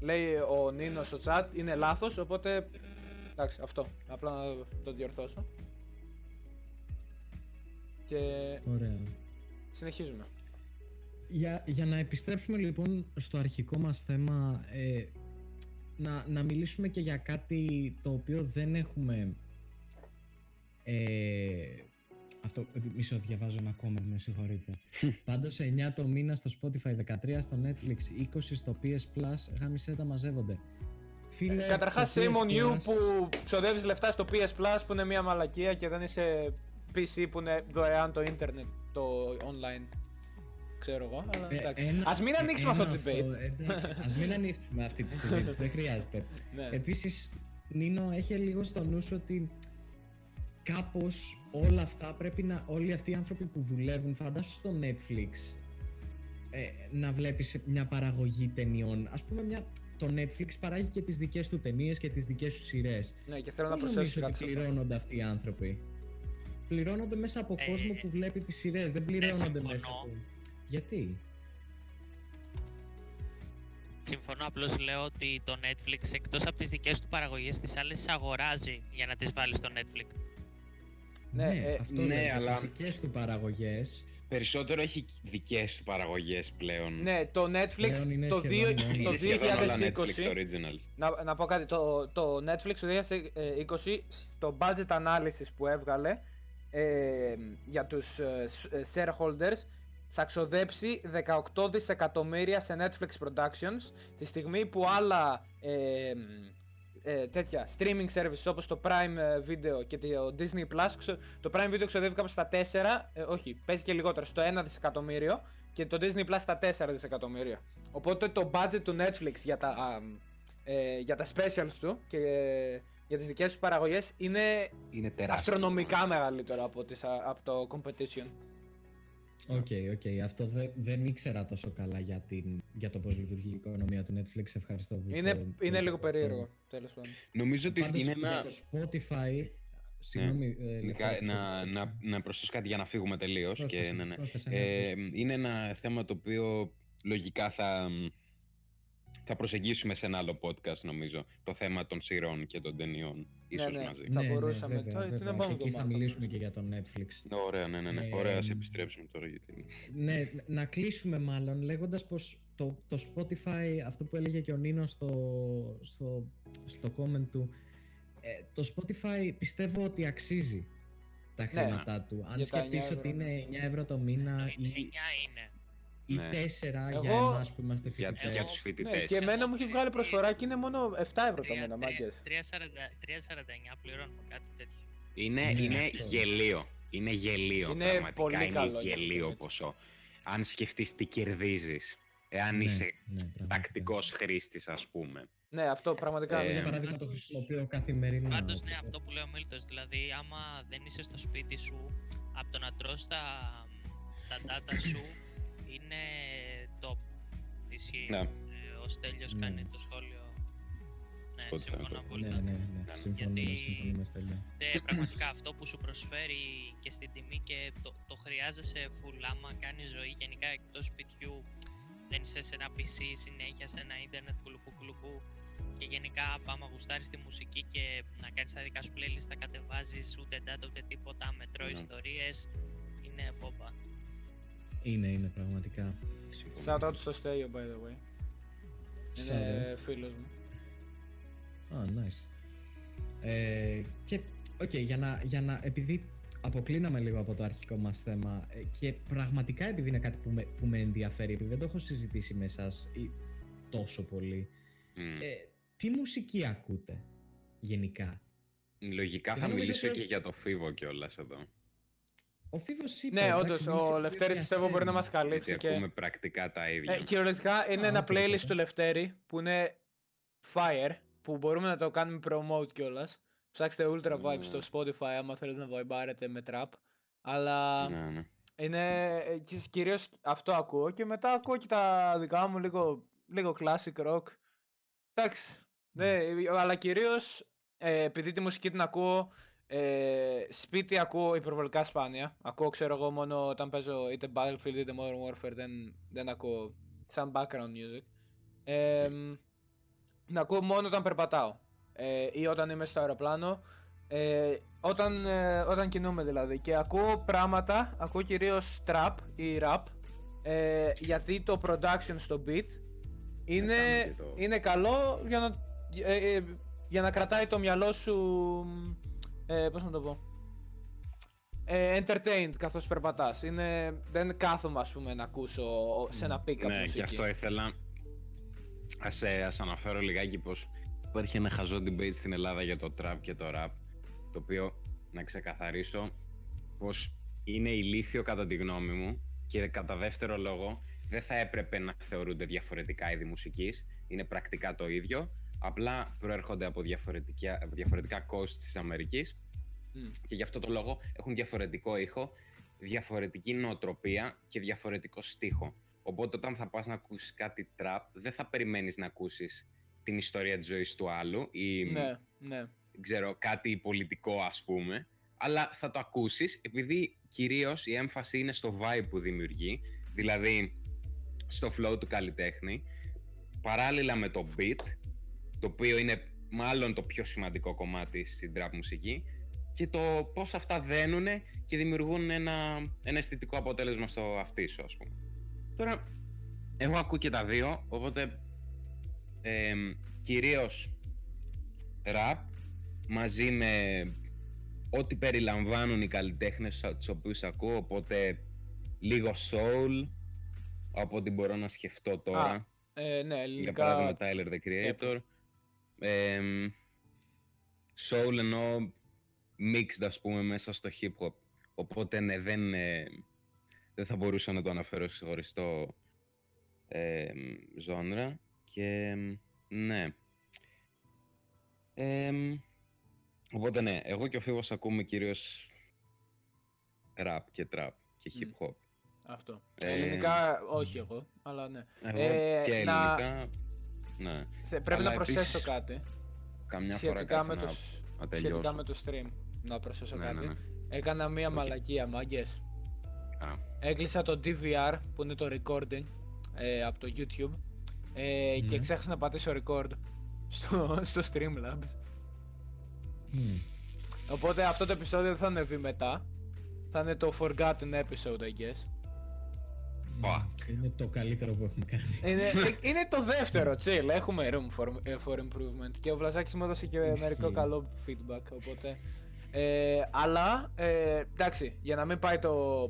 λέει ο Νίνος στο chat είναι λάθος οπότε εντάξει αυτό απλά να το διορθώσω και Ωραία. συνεχίζουμε Για, για να επιστρέψουμε λοιπόν στο αρχικό μας θέμα, ε, να, να μιλήσουμε και για κάτι το οποίο δεν έχουμε... Ε, αυτό, δι- μισό διαβάζω ένα comment, με συγχωρείτε. Πάντως 9 το μήνα στο Spotify, 13 στο Netflix, 20 στο PS Plus, γάμισε τα μαζεύονται. Φίλε, Καταρχάς το PS Simon You Plus- που ξοδεύεις λεφτά στο PS Plus που είναι μια μαλακία και δεν είσαι PC που είναι δωρεάν το ίντερνετ, το online. Ξέρω εγώ, αλλά Ε, εντάξει. ένα- Ας μην ε, ανοίξουμε αυτό ένα το debate. εντάξει, ας μην ανοίξουμε αυτή τη συζήτηση, δεν χρειάζεται. Ναι. Επίσης, Νίνο, έχει λίγο στο νου σου ότι κάπως όλα αυτά πρέπει να, όλοι αυτοί οι άνθρωποι που δουλεύουν, φαντάσου στο Netflix, ε, να βλέπεις μια παραγωγή ταινιών. Ας πούμε, μια, το Netflix παράγει και τις δικές του ταινίες και τις δικές του σειρές. Ναι, και θέλω να Πώς προσθέσω νομίζεις κάτι ότι σε αυτό. πληρώνονται αυτοί οι άνθρωποι; Πληρώνονται μέσα από Ε, κόσμο που βλέπει τις σειρές, δεν πληρώνονται συμφωνώ. μέσα από... Γιατί; Συμφωνώ, απλώς λέω ότι το Netflix εκτός από τις δικές του παραγωγές, τις άλλες αγοράζει για να τις βάλει στο Netflix. Ναι, ε, αυτό ναι, λέω, για αλλά- τις δικές του παραγωγές Περισσότερο έχει δικές του παραγωγές πλέον. Ναι, το Netflix Πλέον είναι το, σχεδόν δύο- μόνος. το Είναι σχεδόν όλα 2020. Netflix originals. Να, να πω κάτι, το, το Netflix το 2020 στο budget analysis που έβγαλε ε, για τους ε, s- ε, shareholders θα ξοδέψει 18 δισεκατομμύρια σε Netflix Productions τη στιγμή που άλλα ε, ε, τέτοια streaming services όπως το Prime ε, Video και το Disney Plus ξε- το Prime Video ξοδεύει κάπου στα 4 ε, όχι, παίζει και λιγότερο, στο 1 δισεκατομμύριο και το Disney Plus στα 4 δισεκατομμύρια οπότε το budget του Netflix για τα, α, ε, για τα specials του και ε, για τις δικές τους παραγωγές είναι Είναι τεράστιο. αστρονομικά μεγαλύτερο από, τις, α, από το competition Οκ, οκ. Αυτό δε- δεν ήξερα τόσο καλά για, την, για το πώς λειτουργεί η οικονομία του Netflix. Ευχαριστώ. που είναι, το- είναι το- λίγο το- περίεργο τέλος πάντων Νομίζω ότι Πάντως, είναι για ένα. το Spotify... Συγγνώμη, ε, Γενικά, Λευτέρη, να, να, να προσθέσω κάτι για να φύγουμε τελείως. Και, πρόσθεσε, ναι, ναι. πρόσθεσε, ναι, Ε, είναι ένα θέμα το οποίο λογικά θα, θα προσεγγίσουμε σε ένα άλλο podcast νομίζω. Το θέμα των σειρών και των ταινιών. Ίσως ναι. μαζί. Θα μπορούσαμε. βέβαια, Τώρα την βέβαια. επόμενη Εκεί θα εβδομάδα θα μιλήσουμε και μπορούσαμε. για το Netflix. Ωραία, ναι, ναι, ναι. Ε, Ωραία, ας εμ, επιστρέψουμε τώρα γιατί... Ναι, να κλείσουμε μάλλον λέγοντας πως το, το Spotify, αυτό που έλεγε και ο Νίνος στο, στο, στο comment του, ε, το Spotify πιστεύω ότι αξίζει τα Ναι. χρήματά του. Αν Για τα 9 σκεφτείς ευρώ, ότι ναι. είναι 9 ευρώ το μήνα Είναι, 9 ή, είναι. Ή Ναι. 4 για Εγώ- εμάς που είμαστε Για, φοιτητές. για Εγώ- τους Ναι, φοιτητές. και εμένα μου έχει Εγώ- βγάλει προσφορά και είναι μόνο 7 ευρώ το μήνα, μάγκες. 3,49 πληρώνουμε κάτι τέτοιο. Είναι, Ναι, είναι αυτό. γελίο. Είναι γελίο Είναι πραγματικά. πολύ είναι καλό για το γελίο κομμάτι. ποσό. Αν σκεφτείς τι κερδίζεις, εάν Ναι, είσαι ναι, πραγματικά. τακτικός χρήστης ας πούμε. Ναι, αυτό πραγματικά. Ε, Για είναι. παράδειγμα το Πάντως- χρησιμοποιώ καθημερινά. Πάντως ναι, οπότε. αυτό που λέει ο Μίλτος, δηλαδή άμα δεν είσαι στο σπίτι σου, από το να τρως τα, τα data σου είναι top. Ισχύει. Ναι. Ε, ο Στέλιος Ναι. κάνει το σχόλιο. Ναι, Spotify, συμφωνώ το- πολύ. Ναι, ναι, ναι. Ναι, Συμφωνούμε, γιατί- συμφωνούμε Στέλιο. Ναι, πραγματικά αυτό που σου προσφέρει και στην τιμή και το, το χρειάζεσαι full άμα κάνεις ζωή γενικά εκτός σπιτιού δεν είσαι σε ένα PC συνέχεια, σε ένα ίντερνετ κουλουπού κουλουπού και γενικά άμα γουστάρεις τη μουσική και να κάνεις τα δικά σου playlist, τα κατεβάζεις ούτε data ούτε τίποτα, μετρό Ναι. ιστορίες, είναι πόπα. Είναι, είναι πραγματικά. Shout out στο Στέλιο, by the way. Είναι φίλος μου. Α, nice. Ε, και, οκ, για, να, για να, επειδή αποκλίναμε λίγο από το αρχικό μας θέμα ε, και πραγματικά επειδή είναι κάτι που με, που με ενδιαφέρει, επειδή δεν το έχω συζητήσει με εσάς ή τόσο πολύ, Μμ. ε, τι μουσική ακούτε γενικά; Λογικά και θα δεν νομίζω μιλήσω ότι- και για το Φίβο κιόλας εδώ. Ο Φίβος είπε... Ναι, εντάξει, όντως, μίλησε ο για Λευτέρης μια πιστεύω μπορεί να σέρια. μας καλύψει Γιατί και. ακούμε πρακτικά τα ίδια. Ε, κυριολεκτικά είναι Α, ένα οκ, playlist τότε. του Λευτέρη που είναι Fire που μπορούμε να το κάνουμε promote κιόλας. Ψάξτε Ultra Vibes Ναι. στο Spotify άμα θέλετε να vibarετε με trap. Αλλά Ναι, ναι. είναι κυρίως αυτό ακούω και μετά ακούω και τα δικά μου λίγο, λίγο classic rock. Εντάξει. Ναι, αλλά κυρίως επειδή τη μουσική την ακούω ε, σπίτι ακούω υπερβολικά σπάνια. Ακούω, ξέρω εγώ, μόνο όταν παίζω είτε Battlefield είτε Modern Warfare δεν, δεν ακούω σαν background music. Ε, μ, να ακούω μόνο όταν περπατάω ε, ή όταν είμαι στο αεροπλάνο. Ε, όταν, ε, όταν κινούμε δηλαδή και ακούω πράγματα, ακούω κυρίως trap ή rap ε, γιατί το production στο beat είναι, κάνουμε και το- είναι καλό για να, ε, ε, για να κρατάει το μυαλό σου ε, πώς να το πω. Ε, entertained καθώς περπατάς. Είναι, δεν κάθομαι ας πούμε να ακούσω σε ένα pick-up Ναι, μουσική. και αυτό ήθελα. Ας, ε, ας αναφέρω λιγάκι πως υπάρχει ένα χαζό debate στην Ελλάδα για το trap και το rap το οποίο να ξεκαθαρίσω πως είναι ηλίθιο κατά τη γνώμη μου και κατά δεύτερο λόγο δεν θα έπρεπε να θεωρούνται διαφορετικά είδη μουσικής. Είναι πρακτικά το ίδιο απλά προέρχονται από διαφορετικά, από διαφορετικά coast της Αμερικής Μμ. και γι' αυτό το λόγο έχουν διαφορετικό ήχο, διαφορετική νοοτροπία και διαφορετικό στίχο. Οπότε όταν θα πας να ακούσεις κάτι trap, δεν θα περιμένεις να ακούσεις την ιστορία της ζωής του άλλου ή ναι, ναι. ξέρω, κάτι πολιτικό ας πούμε, αλλά θα το ακούσεις επειδή κυρίως η έμφαση είναι στο vibe που δημιουργεί, δηλαδή στο flow του καλλιτέχνη, παράλληλα με το beat, το οποίο είναι μάλλον το πιο σημαντικό κομμάτι στην trap μουσική, και το πώς αυτά δένουν και δημιουργούν ένα, ένα αισθητικό αποτέλεσμα στο αυτί σου, ας πούμε. Τώρα, εγώ ακούω και τα δύο, οπότε ε, κυρίως rap μαζί με ό,τι περιλαμβάνουν οι καλλιτέχνες τους οποίους ακούω, οπότε λίγο soul, από ό,τι μπορώ να σκεφτώ τώρα. Ε, ναι, Για ελληνικά. παράδειγμα, Tyler, the Creator. Ε, soul ενώ mixed ας πούμε μέσα στο hip hop. Οπότε ναι, δεν, ε, δεν θα μπορούσα να το αναφέρω σε χωριστό ε, genre. Και ναι. Ε, οπότε ναι, εγώ και ο Φίβος ακούμε κυρίως rap και trap και hip hop. Αυτό. Ε, Ελληνικά, όχι εγώ, αλλά ναι. Εγώ Ε, και να- ελληνικά, ναι. Θε- πρέπει Αλλά να προσθέσω επίσης, κάτι. Καμιά φορά Σχετικά κάτσε με, να, το, να σχετικά τελειώσω. με το stream. Να προσθέσω Ναι, κάτι. ναι, ναι. Έκανα μία Οκ. μαλακία, μάγκες. Α, Έκλεισα το DVR που είναι το recording ε, από το YouTube ε, και Ναι. ξέχασα να πατήσω record στο, στο Streamlabs. Μμ. Οπότε αυτό το επεισόδιο δεν θα ανεβεί μετά. Θα είναι το forgotten episode, I guess. Πα. Είναι το καλύτερο που έχουμε κάνει. Είναι, ε, είναι το δεύτερο, chill. Έχουμε room for, ε, for improvement. Και ο Βλαζάκης μου έδωσε και μερικό Ισχύει. καλό feedback. Οπότε. Ε, αλλά ε, εντάξει, για να μην πάει το,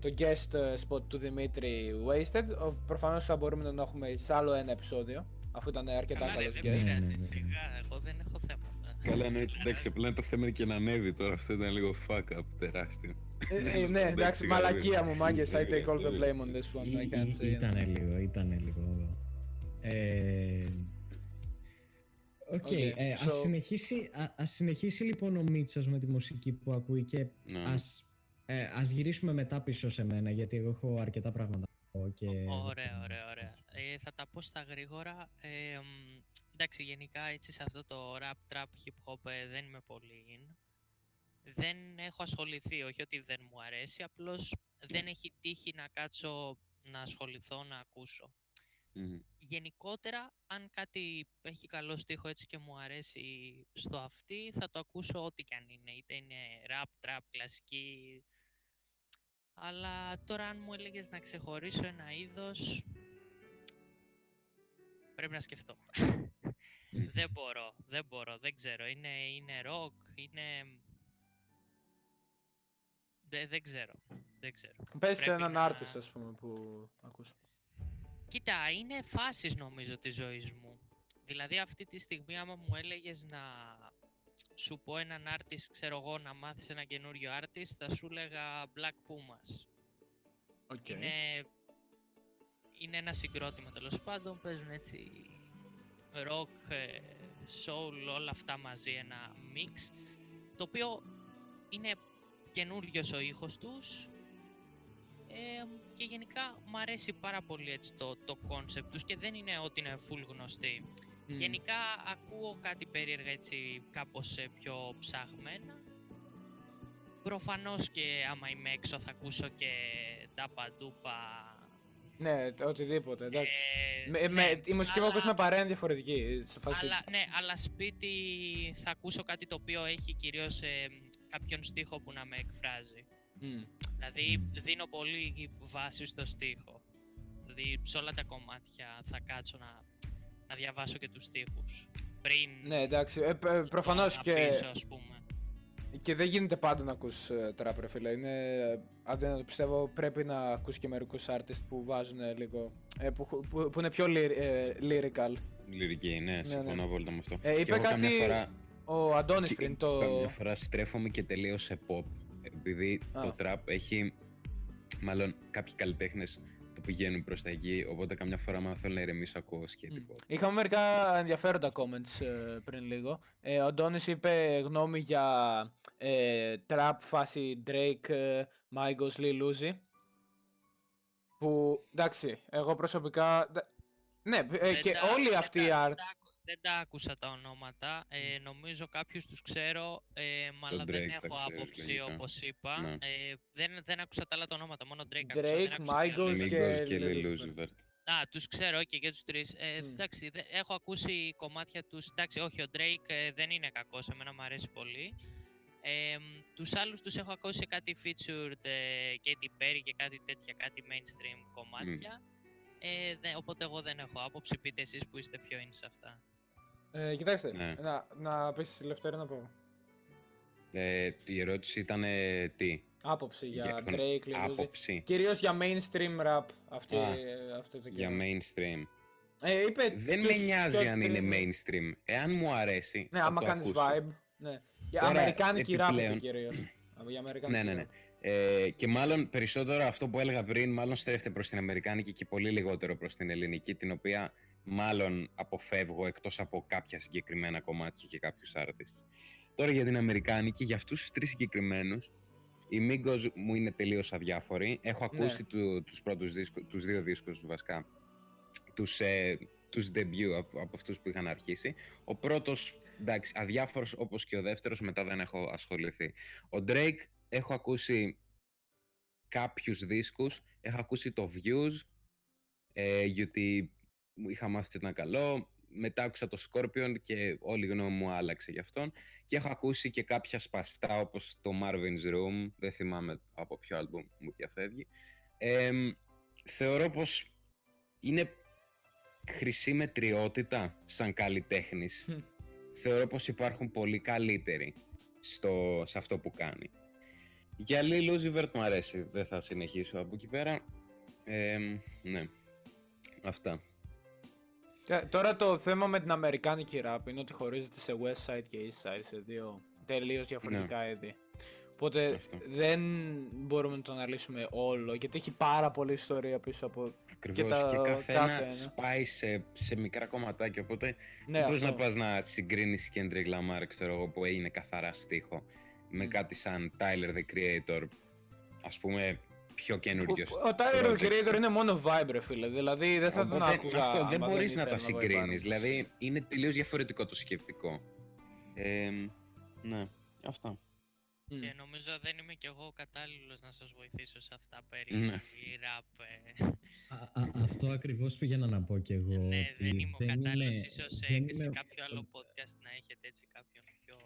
το guest ε, spot του Δημήτρη wasted, προφανώς θα μπορούμε να τον έχουμε σε άλλο ένα επεισόδιο. Αφού ήταν αρκετά Καλά, ρε, καλός δεν guest. Ναι, πειράζει. ναι, ναι. Σιγά, εγώ δεν έχω θέματα. Καλά, ναι, εντάξει, απλά το θέμα είναι και να ανέβει τώρα. Αυτό ήταν λίγο fuck up τεράστιο. Ε, ε, ναι, εντάξει, σιγά, μαλακία σιγά. μου, μάγκε. I take all the Ε, blame on this one. I can't say. Ήτανε λίγο, ήτανε λίγο. Ε, OK, Okay, ε, ας, so- συνεχίσει, α, ας συνεχίσει λοιπόν ο Μήτσος με τη μουσική που ακούει και Ναι. ας, ε, ας γυρίσουμε μετά πίσω σε μένα γιατί εγώ έχω αρκετά πράγματα να πω και... Ωραία, ωραία, ωραία. Ε, θα τα πω στα γρήγορα. Ε, μ, εντάξει, γενικά έτσι σε αυτό το rap, trap, hip hop ε, δεν είμαι πολύ in. Δεν έχω ασχοληθεί, όχι ότι δεν μου αρέσει, απλώς δεν έχει τύχει να κάτσω να ασχοληθώ να ακούσω. Μμμ. Γενικότερα, αν κάτι έχει καλό στίχο έτσι και μου αρέσει στο αυτή, θα το ακούσω ό,τι και αν είναι. Είτε είναι rap, trap, κλασική. Αλλά τώρα αν μου έλεγες να ξεχωρίσω ένα είδος, πρέπει να σκεφτώ. δεν μπορώ, δεν μπορώ, δεν ξέρω. Είναι, είναι rock, είναι... Δεν, δεν ξέρω, δεν ξέρω. Πες πρέπει έναν να- artist, ας πούμε, που ακούς. Κοίτα, είναι φάσεις νομίζω της ζωής μου. Δηλαδή αυτή τη στιγμή άμα μου έλεγες να σου πω έναν artist, ξέρω εγώ, να μάθεις ένα καινούριο artist, θα σου έλεγα Black Pumas. OK. Είναι, είναι ένα συγκρότημα τέλος πάντων, παίζουν έτσι rock, ε, soul, όλα αυτά μαζί, ένα mix, το οποίο είναι καινούριος ο ήχος τους ε, και γενικά μου αρέσει πάρα πολύ έτσι το, το concept τους και δεν είναι ότι είναι full γνωστοί. Μμ. Γενικά ακούω κάτι περίεργα έτσι κάπως ε, πιο ψαγμένα. Προφανώς και άμα είμαι έξω θα ακούσω και τάπα ντούπα. Ναι, τε- οτιδήποτε, εντάξει. Ε, Με, με, ναι, η μουσική που αλλά- ακούς με παρέα είναι διαφορετική. Σε φάση... Αλλά, ναι, αλλά σπίτι θα ακούσω κάτι το οποίο έχει κυρίως ε, κάποιον στίχο που να με εκφράζει. Μμ. Δηλαδή Μμ. δίνω πολύ βάση στο στίχο. Δηλαδή σε όλα τα κομμάτια θα κάτσω να, να διαβάσω και τους στίχους. Πριν Ναι, εντάξει. Ε, π- ε, το προφανώς να και, πείσω, ας πούμε. και δεν γίνεται πάντα να ακούς ε, trap, ρε φίλε. Είναι, αν δεν το πιστεύω, πρέπει να ακούς και μερικούς artists που βάζουν ε, λίγο... ε, που, που, που είναι πιο lyri- ε, lyrical. Λυρική, ναι, συμφωνώ ναι. απόλυτα με αυτό. Ε, Και είπε εγώ καμιά κάτι φορά- Ο Αντώνης Και πριν το... Καμιά φορά στρέφομαι και τελείως σε pop. Επειδή Α. το trap έχει. Μάλλον κάποιοι καλλιτέχνες το πηγαίνουν προς τα εκεί. Οπότε καμιά φορά, άμα θέλω να ηρεμήσω, ακούω σκέτη Μμ. pop. Είχαμε μερικά ενδιαφέροντα comments ε, πριν λίγο. Ε, ο Αντώνης είπε γνώμη για ε, trap φάση Drake, ε, Migos, Lil Uzi. Που εντάξει, εγώ προσωπικά. δε- Ναι, ε, Δεν και τα- όλοι δεν αυτοί οι τα- art. Δεν τα άκου- Δεν τα άκουσα τα ονόματα. Ε, νομίζω κάποιους τους ξέρω, ε, μ, αλλά δεν Drake θα έχω ξέρεις, άποψη λογικά. όπως είπα. Ναι. Ε, δεν, δεν άκουσα τα άλλα τα ονόματα, μόνο Drake άκουσα. Drake, δεν άκουσα και Migos άλλους. και Migos και Lil Lil Uzi Uzi Vert. Α, τους ξέρω και, και τους τρεις. Ε, Μμ. Εντάξει, δε- έχω ακούσει κομμάτια τους. Εντάξει, όχι, ο Drake ε, δεν είναι κακός, εμένα μου αρέσει πολύ. Ε, μ, τους άλλους τους έχω ακούσει κάτι featured ε, Katy Perry και κάτι τέτοια, κάτι mainstream κομμάτια. Ε, δε- οπότε εγώ δεν έχω άποψη, πείτε εσείς που είστε πιο in σε αυτά. Ε, κοιτάξτε, Ναι. να, να πεις τη Λευτέρη να πω. Ε, η ερώτηση ήταν ε, τι; Άποψη για Για- Drake, Lil Uzi. Άποψη Κυρίως για mainstream rap αυτή, Α, ε, αυτό το για καιρό. mainstream. Ε, είπε Δεν με τους νοιάζει πιο αν είναι τρι- mainstream. Εάν μου αρέσει. Ναι, θα άμα το κάνεις ακούσω. vibe. Ναι. Για Τώρα, αμερικάνικη ράπ επιπλέον- κυρίως. Για αμερικάνικη Ναι, ναι, ναι. ράπ. Ε, και μάλλον περισσότερο αυτό που έλεγα πριν, μάλλον στρέφεται προς την Αμερικάνικη και πολύ λιγότερο προς την Ελληνική, την οποία μάλλον αποφεύγω εκτός από κάποια συγκεκριμένα κομμάτια και κάποιους artists. Τώρα για την Αμερικάνικη, για αυτούς τους τρεις συγκεκριμένους, η Migos μου είναι τελείως αδιάφορη. Έχω Ναι. ακούσει του, τους πρώτους δίσκους, τους δύο δίσκους βασικά, τους, ε, τους debut από, από αυτούς που είχαν αρχίσει. Ο πρώτος, εντάξει, αδιάφορος όπως και ο δεύτερος, μετά δεν έχω ασχοληθεί. Ο Drake έχω ακούσει κάποιους δίσκους, έχω ακούσει το Views, ε, γιατί μου είχα μάθει ότι ήταν καλό, μετά άκουσα το Scorpion και όλη η γνώμη μου άλλαξε γι' αυτόν και έχω ακούσει και κάποια σπαστά όπως το Marvin's Room, δεν θυμάμαι από ποιο άλμπουμ μου διαφεύγει. Ε, θεωρώ πως είναι χρυσή μετριότητα σαν καλλιτέχνης. Χμ. θεωρώ πως υπάρχουν πολύ καλύτεροι στο, σε αυτό που κάνει. Για Lil Uzi Vert μου αρέσει, δεν θα συνεχίσω από εκεί πέρα. Ε, ναι, αυτά. Ε, Τώρα το θέμα με την αμερικάνικη ράπ είναι ότι χωρίζεται σε West Side και East Side, σε δύο τελείως διαφορετικά είδη. Οπότε Ναι. Αυτό. δεν μπορούμε να το αναλύσουμε όλο, γιατί έχει πάρα πολλή ιστορία πίσω από... Ακριβώς. τα- Και, καθένα κάθε ένα. σπάει σε, σε μικρά κομματάκια, οπότε Ναι, δεν μπορείς να αυτό. πας να συγκρίνεις Kendrick Lamar, ξέρω εγώ, που έγινε καθαρά στίχο, με Μμ. κάτι σαν Tyler, the Creator, ας πούμε, πιο καινούριος. Ο Tyler the project. Creator είναι μόνο vibe, ρε φίλε. Δηλαδή δεν θα τον Οπότε άκουγα. Αυτό δεν άμα μπορείς να ήθελα τα vibe συγκρίνεις, artist. δηλαδή είναι τελείως διαφορετικό το σκεπτικό. Ε, ναι, αυτά. Μμ. Και νομίζω δεν είμαι κι εγώ κατάλληλος να σας βοηθήσω σε αυτά περί Ναι. ραπ. ε. Α, α, αυτό ακριβώς πήγαινα να πω κι εγώ. ναι, ότι δεν είμαι ο κατάλληλος. είμαι- σω δεν σε είμαι- κάποιο άλλο podcast να έχετε έτσι κάποιον πιο.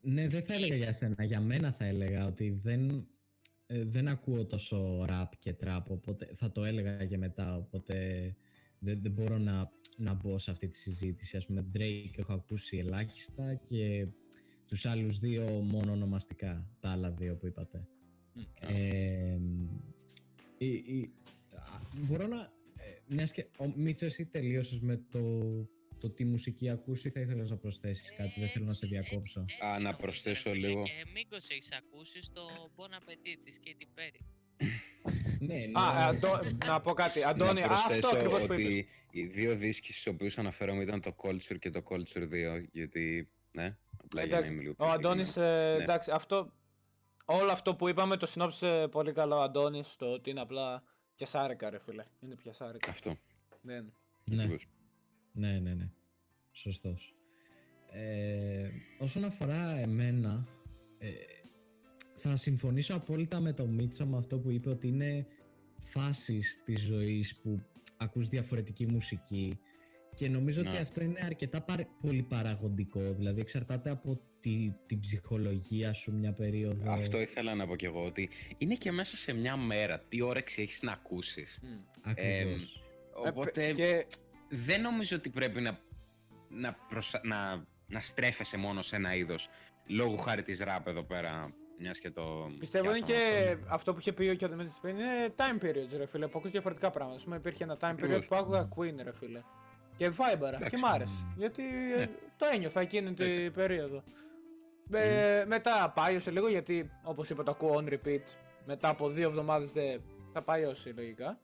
Ναι, δεν θα έλεγα για σένα. Για μένα θα έλεγα ότι δεν, ε, δεν ακούω τόσο rap και trap, οπότε θα το έλεγα και μετά, οπότε δεν, δεν μπορώ να, να μπω σε αυτή τη συζήτηση. Ας πούμε, Drake έχω ακούσει ελάχιστα και τους άλλους δύο μόνο ονομαστικά, τα άλλα δύο που είπατε. Μμ. Ε, η- η- α, μπορώ να... ε, Μιας και ο Μίτσος, εσύ τελείωσες με το, το τι μουσική ακούσει, θα ήθελες να προσθέσεις κάτι, δεν θέλω να σε Έτσι, διακόψω. έτσι, Α, έτσι να νομίζω, προσθέσω ρε φίλε, λίγο. Και μήπως έχεις ακούσει στο Bon Appetit της Katy Perry. Ναι, ναι. Α, Αντώ- να πω κάτι. Αντώνη, να α, αυτό προσθέσω ακριβώς που είπες. ότι οι δύο δίσκοι στους οποίους αναφέρομαι ήταν το Culture και το Culture 2, γιατί, ναι, απλά για να Εντάξει, είμαι λίγο ο πιο Αντώνης, συγκεκριμένος. ε, Ναι. εντάξει, αυτό, όλο αυτό που είπαμε το συνόψε πολύ καλά ο Αντώνης, το ότι είναι απλά πιασάρικα ρε φίλε. Είναι πιασάρικα. Αυτό, Δεν. ναι, ακριβώς. Ναι, ναι, ναι. Σωστός. Ε, όσον αφορά εμένα, ε, θα συμφωνήσω απόλυτα με τον Μίτσο με αυτό που είπε ότι είναι φάσεις της ζωής που ακούς διαφορετική μουσική και νομίζω ότι Ναι. αυτό είναι αρκετά παρ- πολύ παραγοντικό, δηλαδή εξαρτάται από τη, την ψυχολογία σου μια περίοδο. Αυτό ήθελα να πω κι εγώ, ότι είναι και μέσα σε μια μέρα τι όρεξη έχεις να ακούσεις. Μμ. Ακριβώς. Ε, Οπότε Και δεν νομίζω ότι πρέπει να, να, προσα- να, να στρέφεσαι μόνο σε ένα είδος. Λόγω χάρη της ράπ εδώ πέρα, μιας και το πιστεύω είναι πιάσαμε και αυτό. αυτό που είχε πει ο Κιώδης πριν είναι time periods ρε φίλε, που ακούς διαφορετικά πράγματα. Ας πούμε υπήρχε ένα time period Ακριβώς. που άκουγα Queen ρε φίλε. Και Viber Εντάξει. και μ' άρεσε. Γιατί ε, το ένιωθα εκείνη την Ναι. περίοδο. Ε, μετά πάιωσε λίγο γιατί όπως είπα το ακούω on repeat. Μετά από δύο εβδομάδες δεν θα πάιώσει λογικά.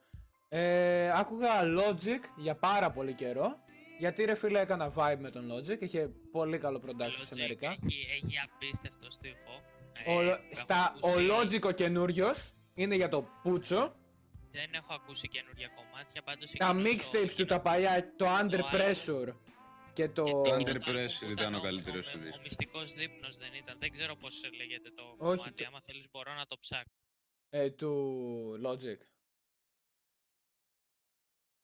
Ε, άκουγα Logic για πάρα πολύ καιρό. Γιατί ρε φίλε έκανα vibe με τον Logic, είχε πολύ καλό production σε Logic Αμερικά. Έχει, έχει απίστευτο στίχο. Ο, Ε, Lo- έχω στα, ο ακούσει- Logic ο καινούριος είναι για το Πούτσο. Δεν έχω ακούσει καινούργια κομμάτια, πάντως Τα εκείνος ο- mixtapes του τα παλιά, το Under άλλο. Pressure και το... Και Το εκείνο Under το album Pressure που ήταν ο ο- καλύτερος ο- του Ο δίσκου. μυστικός δείπνος δεν ήταν. Δεν ξέρω πώς λέγεται το Όχι, κομμάτι. το- Άμα θέλεις μπορώ να το ψάξω. ε, του Logic.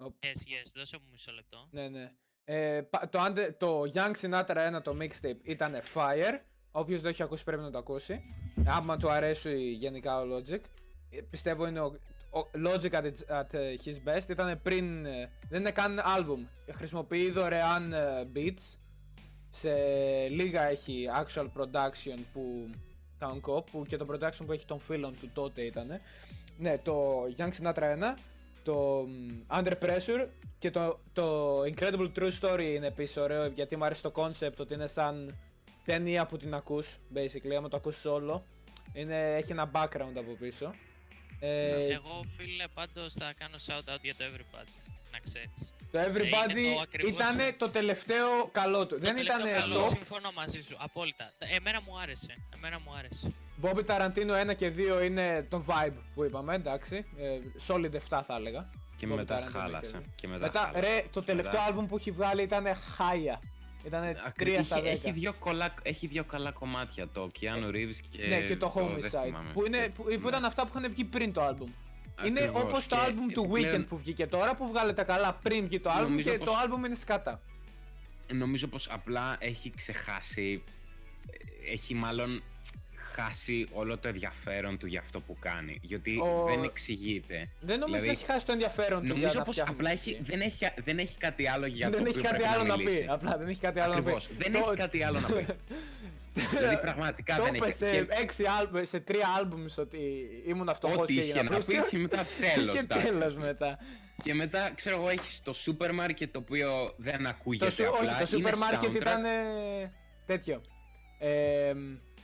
Yes, yes, δώσε μου μισό λεπτό. Ναι, ναι. Ε, πα- το, Under- το Young Sinatra 1 το mixtape ήταν Fire. Όποιος δεν έχει ακούσει πρέπει να το ακούσει. Άμα του αρέσει γενικά ο Logic. Ε, πιστεύω είναι ο, ο Logic at, its- at ε, his best. Ήταν πριν. ε, δεν είναι καν album. Χρησιμοποιεί δωρεάν ε, beats. Σε λίγα έχει actual production που. Town Cop που και το production που έχει των φίλων του τότε ήταν. Ναι, το Young Sinatra 1, το μ, Under Pressure και το, το Incredible True Story είναι επίσης ωραίο γιατί μου αρέσει το concept ότι είναι σαν ταινία που την ακούς, basically, άμα το ακούς όλο. Είναι, έχει ένα background από πίσω. Ε, Εγώ, φίλε, πάντως θα κάνω shout-out για το Everybody, να ξέρεις. Το είναι Everybody το ακριβώς- ήταν το τελευταίο καλό του. Δεν Το ήταν τελευταίο καλό, top. Συμφωνώ μαζί σου, απόλυτα. Εμένα μου άρεσε, εμένα μου άρεσε. Bobby Tarantino 1 και 2 είναι το vibe που είπαμε, εντάξει. Ε, solid 7 θα έλεγα. Και Bobby μετά Tarantino και χάλασε. δύο. Και μετά, Μετά, χάλασε. ρε, το τελευταίο Μετά- άλμπουμ που έχει βγάλει ήταν χάια. Ήταν Ακρι- 3 στα 10. έχει, έχει, δύο κολλά, έχει δύο καλά κομμάτια, το Keanu Reeves και ναι, και το δεν Homicide. θυμάμαι. Που, είναι, Και- που, που ναι. ήταν αυτά που είχαν βγει πριν το άλμπουμ. Είναι Ακριβώς. όπως το Και άλμπουμ του επιπλέον- Weekend που βγήκε τώρα που βγάλε τα καλά πριν βγει το άλμπουμ Νομίζω και πως- το άλμπουμ είναι σκάτα. Νομίζω πως απλά έχει ξεχάσει, ε, έχει μάλλον χάσει όλο το ενδιαφέρον του για αυτό που κάνει. Γιατί Ο- δεν εξηγείται. Δεν νομίζω Δηλαδή, ότι έχει χάσει το ενδιαφέρον του για Νομίζω να πως φτιάχνει απλά μουσική. έχει, δεν, έχει, δεν έχει κάτι άλλο για Δεν το έχει οποίο κάτι πρέπει άλλο να μιλήσει. πει. Απλά δεν έχει κάτι άλλο να Ακριβώς. πει. Δεν Το- έχει κάτι άλλο να πει. δηλαδή πραγματικά Το δεν είπε έχει. σε, Και έξι άλμπ, σε τρία άλμπουμ ότι ήμουν φτωχός Ό,τι και είχε έγινα να πει πλούσιος. και μετά τέλος. Και εντάξει. τέλος μετά. Και μετά, ξέρω εγώ, έχεις το σούπερ μάρκετ το οποίο δεν Το, ακούγεται σου- απλά. όχι, το σούπερ είναι μάρκετ soundtrack. ήταν ε, τέτοιο. Ε,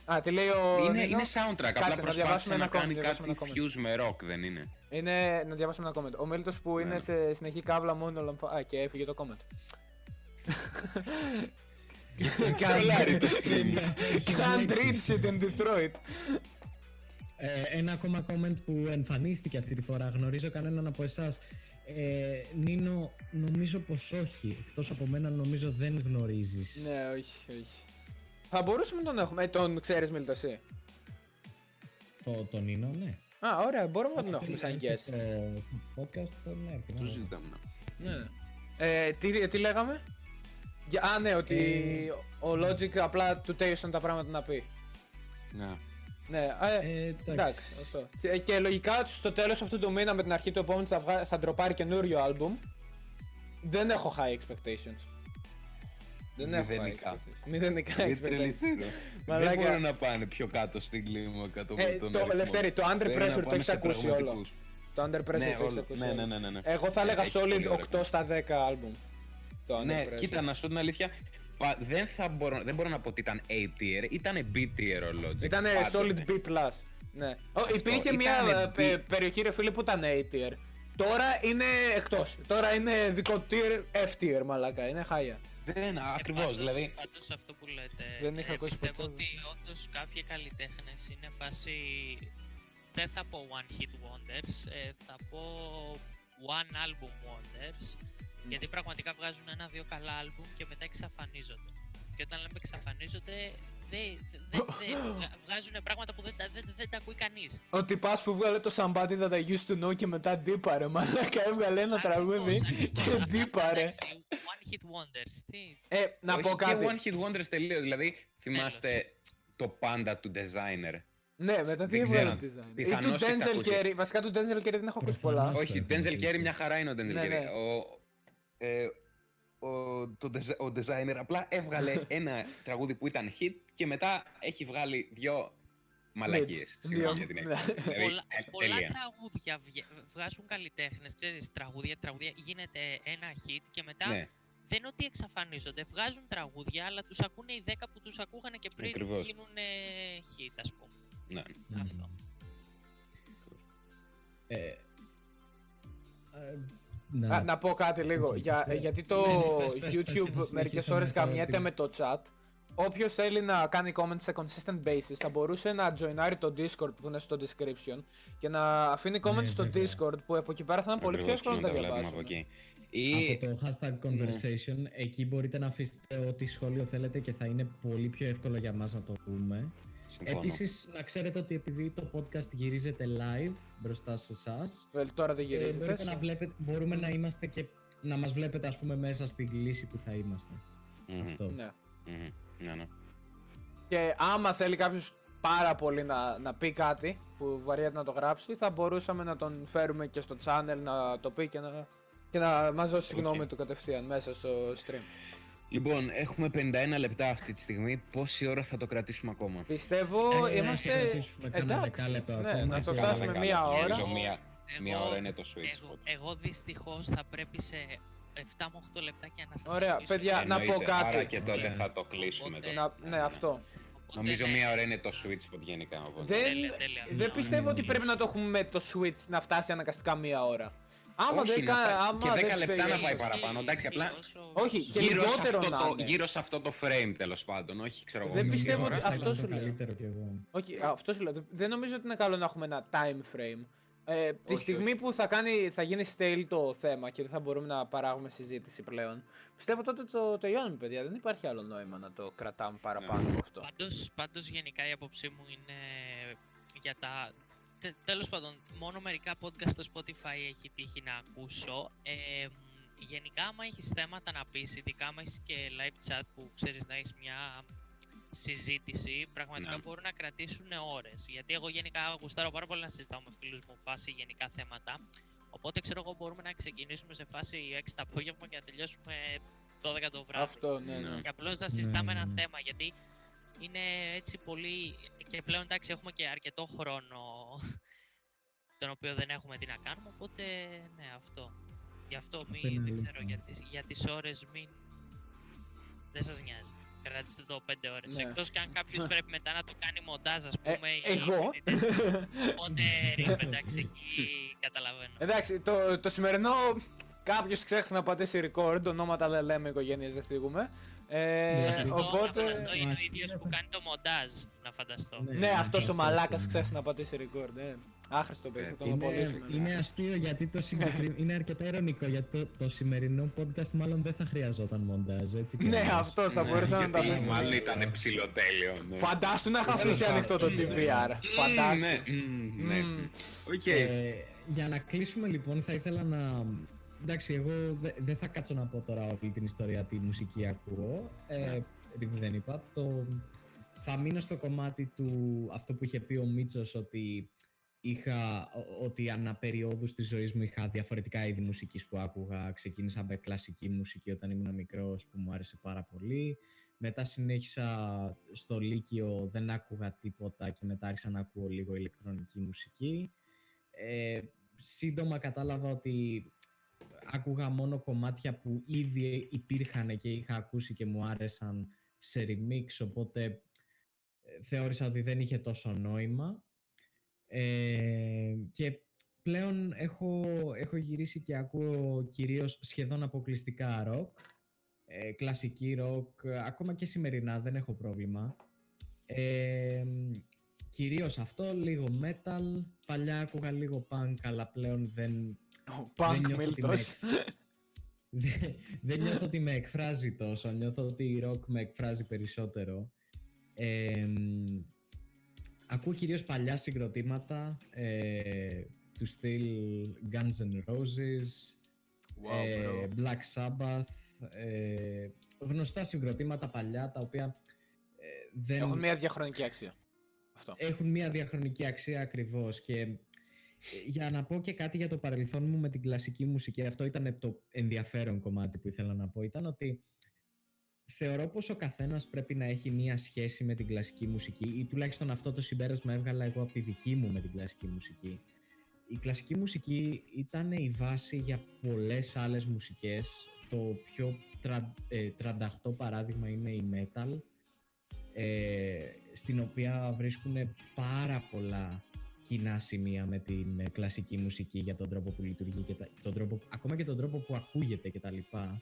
α, τι λέει ο Είναι, Νίνο; είναι soundtrack, Κάτσε, απλά να προσπάθησε διαβάσουμε να ένα comment, κάνει διαβάσουμε κάτι ένα fuse με rock, δεν είναι. Είναι, να διαβάσουμε ένα comment. Ο Μίλτος που είναι Ναι. σε συνεχή κάβλα μόνο λαμφα... Α, και έφυγε το comment. Τρολάρει το stream. Can't reach it in Detroit. Ε, ένα ακόμα comment που εμφανίστηκε αυτή τη φορά. Γνωρίζω κανέναν από εσάς. Ε, Νίνο, νομίζω πως όχι. Εκτός από μένα νομίζω δεν γνωρίζεις. ναι, όχι, όχι. Θα μπορούσαμε να τον έχουμε. Ε, τον ξέρεις Μίλτο εσύ. Το, το Νίνο, ναι. Α, ωραία, μπορούμε να τον έχουμε σαν Έρθει guest. Στο podcast τον έρθει. Το ναι. συζητάμε. ναι. Ναι. Ε, τι, τι λέγαμε; Για, α, ναι, ότι ο Logic απλά του τέλειωσαν τα πράγματα να πει. Ναι. Ναι, ε, Ε, εντάξει. εντάξει, αυτό. Ε, Και λογικά στο τέλος αυτού του μήνα με την αρχή του επόμενου θα, βγα... θα ντροπάρει καινούριο άλμπουμ. Δεν έχω high expectations. Δεν έχω high Μηδενικά. expectations. Μηδενικά Είναι expectations. τρελισίδο. Μαλάκα. Δεν μπορούν να πάνε πιο κάτω στην κλίμακα το Ε, τον το- αριθμό. Λευτέρη, το Under Πρέπει να Pressure το πάνε έχεις σε ακούσει όλο. πραγματικούς. Το Under Pressure Ναι, το έχεις όλο. ακούσει Ναι, όλο. ναι, ναι, ναι, ναι. Εγώ θα Ε, έλεγα έχει πολύ solid ωραία 8 στα 10 άλμπουμ. Το Under Ναι, Pressure. κοίτα, να σου πω την αλήθεια. πα- Δεν, θα μπορώ, δεν μπορώ να πω ότι ήταν A tier, ήταν B tier ο Logic. Ήταν πάντοτε. solid B+. Ναι. Ο, υπήρχε Ήτανε μια ε, B. πε- περιοχή ρε φίλε που ήταν A tier. Τώρα είναι εκτός. Τώρα είναι δικό tier, F tier μαλάκα. Είναι χάλια. Δεν, ακριβώς, πάντως, δηλαδή. Πάντως αυτό που λέτε. Δεν είχα ε, ακούσει πιστεύω ποτέ. ότι όντως κάποιοι καλλιτέχνες είναι φάση. Δεν θα πω one hit wonders, ε, θα πω one album wonders. Γιατί πραγματικά βγάζουν ένα-δύο καλά album και μετά εξαφανίζονται. Και όταν λέμε εξαφανίζονται, δεν δε, δε, βγάζουν πράγματα που δεν, τα- δεν, δεν τα ακούει κανείς. Ο τυπάς που βγάλε το Somebody That I Used to Know και μετά ντύπαρε μαλάκα έβγαλε ένα τραγούδι και ντύπαρε. One hit wonders. Τι; Ε, να όχι πω κάτι. Και one hit wonders τελείως. Δηλαδή, θυμάστε το πάντα του designer. Ναι, μετά τι Δεν έβγαλε ξέρω. design. Ή Πιθανώς του έχετε Denzel ακούσει. Carey. Βασικά του Denzel Carey δεν έχω ακούσει πολλά. Προφανώς. Όχι, Αυτό Denzel είναι. Carey μια χαρά είναι ο Denzel Ναι, Carey. ναι. Ο, ε, ο, το, desi- ο designer απλά έβγαλε ένα τραγούδι που ήταν hit και μετά έχει βγάλει δυο μαλακίες. Δύο. Συγγνώμη για την Ναι. έκφραση. Δηλαδή, πολλά, ε, πολλά τέλεια. τραγούδια βγε- βγάζουν καλλιτέχνες, ξέρεις, τραγούδια, τραγούδια, γίνεται ένα hit και μετά Ναι, δεν είναι ότι εξαφανίζονται. Βγάζουν τραγούδια, αλλά τους ακούνε οι 10 που τους ακούγανε και πριν Ακριβώς. γίνουν hit, ας πούμε. ναι. Μμμ. Αυτό. Ε, ε, να- Α, να πω κάτι λίγο. Για, Ναι, γιατί το ναι, πες, πες, πες, YouTube πες, μερικές συνεχίσαμε ώρες το καμιέται τι- με το chat. Όποιος θέλει να κάνει comment σε consistent basis θα μπορούσε να joinάρει το Discord που είναι στο description και να αφήνει comment Ναι, στο βέβαια. Discord που από εκεί πέρα θα είναι πολύ πιο Ακριβώς, εύκολο να και τα τα βλέπουμε από διαβάσουμε. εκεί. Ή Από το hashtag conversation, εκεί μπορείτε να αφήσετε ό,τι σχόλιο θέλετε και θα είναι πολύ πιο εύκολο για μας να το πούμε. Συμφωνώ. Επίσης, να ξέρετε ότι επειδή το podcast γυρίζεται live μπροστά σε εσάς, Well, τώρα δεν γυρίζεται. μπορείτε να βλέπετε, μπορούμε να είμαστε και να μας βλέπετε ας πούμε μέσα στην κλήση που θα είμαστε. Μμμ, Αυτό. Ναι. μμμ, Ναι, ναι. Και άμα θέλει κάποιος πάρα πολύ να, να πει κάτι που βαριέται να το γράψει, θα μπορούσαμε να τον φέρουμε και στο channel να το πει και να, και να μας δώσει τη γνώμη Οκ. του κατευθείαν μέσα στο stream. Λοιπόν, έχουμε 51 λεπτά αυτή τη στιγμή. Πόση ώρα θα το κρατήσουμε ακόμα; Πιστεύω Ε, ναι, είμαστε. θα κρατήσουμε κάνα Εντάξει. δεκάλεπτο Ναι, ακόμα να το και φτάσουμε όλα μία καλά. ώρα. Νομίζω μία, μία Εγώ- ώρα είναι το sweet Εγώ, spot. εγώ δυστυχώς θα πρέπει σε 7 με 8 λεπτάκια να σας Ωραία, αφήσω. παιδιά, να πω Εννοείται, κάτι. Άρα και τότε Ωραία. θα το κλείσουμε. Οπότε- τότε. Να, ναι, αυτό. Οπότε, Νομίζω ναι, μία ώρα είναι το sweet spot γενικά. Οπότε. Δεν, Τέλεια, τέλεια. δεν πιστεύω ότι Ναι. πρέπει να το έχουμε με το Switch να φτάσει αναγκαστικά μία ώρα. Άμα Όχι, δεν να κα- πάει- άμα και 10 δεν λεπτά θέλει- να πάει Ισχύει, παραπάνω, εντάξει, ισχύει, απλά- όσο- Όχι, και γύρω, σε λιγότερο αυτό να το, είναι. γύρω σε αυτό το frame τέλος πάντων. Όχι, ξέρω εγώ. Δεν μία πιστεύω ώρα. ότι θα αυτό ήταν σου το λέω. καλύτερο κι εγώ. Όχι, αυτό σου λέω. Δεν- Δεν νομίζω ότι είναι καλό να έχουμε ένα time frame. Ε, τη Όχι, στιγμή που θα, κάνει, θα γίνει stale το θέμα και δεν θα μπορούμε να παράγουμε συζήτηση πλέον, πιστεύω τότε το τελειώνουμε, παιδιά. Δεν υπάρχει άλλο νόημα να το κρατάμε παραπάνω από αυτό. Πάντως, πάντως γενικά η άποψή μου είναι για τα... Τε, τέλος πάντων, μόνο μερικά podcast στο Spotify έχει τύχει να ακούσω. Ε, μ, γενικά, άμα έχεις θέματα να πεις, ειδικά άμα έχεις και live chat που ξέρεις να έχεις μια συζήτηση, πραγματικά Ναι. μπορούν να κρατήσουν ώρες. Γιατί εγώ γενικά γουστάρω πάρα πολύ να συζητάω με φίλους μου φάση γενικά θέματα. Οπότε ξέρω εγώ μπορούμε να ξεκινήσουμε σε φάση 6 το απόγευμα και να τελειώσουμε 12 το βράδυ. Αυτό, ναι, ναι. Ναι. Και απλώς να συζητάμε Ναι, ένα ναι. θέμα γιατί είναι έτσι πολύ. και πλέον εντάξει έχουμε και αρκετό χρόνο τον οποίο δεν έχουμε τι να κάνουμε. Οπότε ναι, αυτό. Γι' αυτό Αυτό μην, είναι δεν αλήθεια. ξέρω, για τις, για τις ώρες μην. Δεν σας νοιάζει. Κρατήστε το 5 ώρες. Ναι. Εκτός και αν κάποιος πρέπει μετά να το κάνει μοντάζ, ας Ε, πούμε. ή εγώ; edit. Οπότε ρε, εντάξει, εκεί καταλαβαίνω. Εντάξει, το, το σημερινό κάποιος ξέχασε να πατήσει record. Ονόματα δεν λέμε, οικογένειες δεν θίγουμε. Ε, Ναι, Φανταστώ, να οπότε. φανταστώ είναι ο Μας- ίδιος που κάνει το μοντάζ, να φανταστώ. Ναι. Ναι, αυτό ο αυτό μαλάκα είναι. ξέχασε να πατήσει record. Ναι. Άχρηστο παιδί, θα τον Είναι, απολύσουμε. είναι αστείο γιατί το συγκεκριμένο. είναι αρκετά ειρωνικό γιατί το, το σημερινό podcast μάλλον δεν θα χρειαζόταν μοντάζ. Έτσι κι Ναι, αλλιώς. αυτό θα μπορούσαμε να τα γιατί αφήσουμε. Μάλλον ήταν ψιλοτέλειο. ναι. Φαντάσου να είχα αφήσει Τέλος ανοιχτό το πάντων. TVR. Μμμ, Φαντάσου. Ναι, μμμ, ναι. Μμμ. Οκ. Ε, για να κλείσουμε λοιπόν θα ήθελα να... Εντάξει, εγώ δε- δεν θα κάτσω να πω τώρα όλη την ιστορία τι μουσική ακούω, ε, Ναι. επειδή δεν είπα. Το... Θα μείνω στο κομμάτι του αυτό που είχε πει ο Μίτσος ότι είχα, ο- ότι ανά περιόδους της ζωής μου είχα διαφορετικά είδη μουσικής που άκουγα. Ξεκίνησα με κλασική μουσική όταν ήμουν μικρός που μου άρεσε πάρα πολύ. Μετά συνέχισα στο Λύκειο, δεν άκουγα τίποτα και μετά άρχισα να ακούω λίγο ηλεκτρονική μουσική. Ε, σύντομα κατάλαβα ότι άκουγα μόνο κομμάτια που ήδη υπήρχαν και είχα ακούσει και μου άρεσαν σε remix, οπότε ε, θεώρησα ότι δεν είχε τόσο νόημα. Ε, και πλέον έχω, έχω γυρίσει και ακούω κυρίως σχεδόν αποκλειστικά rock, ε, κλασική rock, ε, ακόμα και σημερινά δεν έχω πρόβλημα. Ε, κυρίως αυτό, λίγο metal, παλιά άκουγα λίγο punk, αλλά πλέον δεν, Ο Πανκ νιώθω ότι Μίλτος. δεν, δεν νιώθω ότι με εκφράζει τόσο, νιώθω ότι η rock με εκφράζει περισσότερο. Ε, μ, ακούω κυρίως παλιά συγκροτήματα ε, του στυλ Guns N' Roses, Wow, ε, bro. Black Sabbath, ε, γνωστά συγκροτήματα παλιά τα οποία ε, δεν Έχουν μια διαχρονική αξία. Αυτό. έχουν μια διαχρονική αξία ακριβώς και ε, για να πω και κάτι για το παρελθόν μου με την κλασική μουσική, αυτό ήταν το ενδιαφέρον κομμάτι που ήθελα να πω, ήταν ότι θεωρώ πως ο καθένας πρέπει να έχει μια σχέση με την κλασική μουσική ή τουλάχιστον αυτό το συμπέρασμα έβγαλα εγώ από τη δική μου με την κλασική μουσική. Η κλασική μουσική ήταν η βάση για πολλές άλλες μουσικές. Το πιο τρα, ε, τρανταχτό παράδειγμα είναι η metal, ε, στην οποία βρίσκουν πάρα πολλά κοινά σημεία με την ε, κλασική μουσική για τον τρόπο που λειτουργεί και τα, τον τρόπο, ακόμα και τον τρόπο που ακούγεται και τα λοιπά.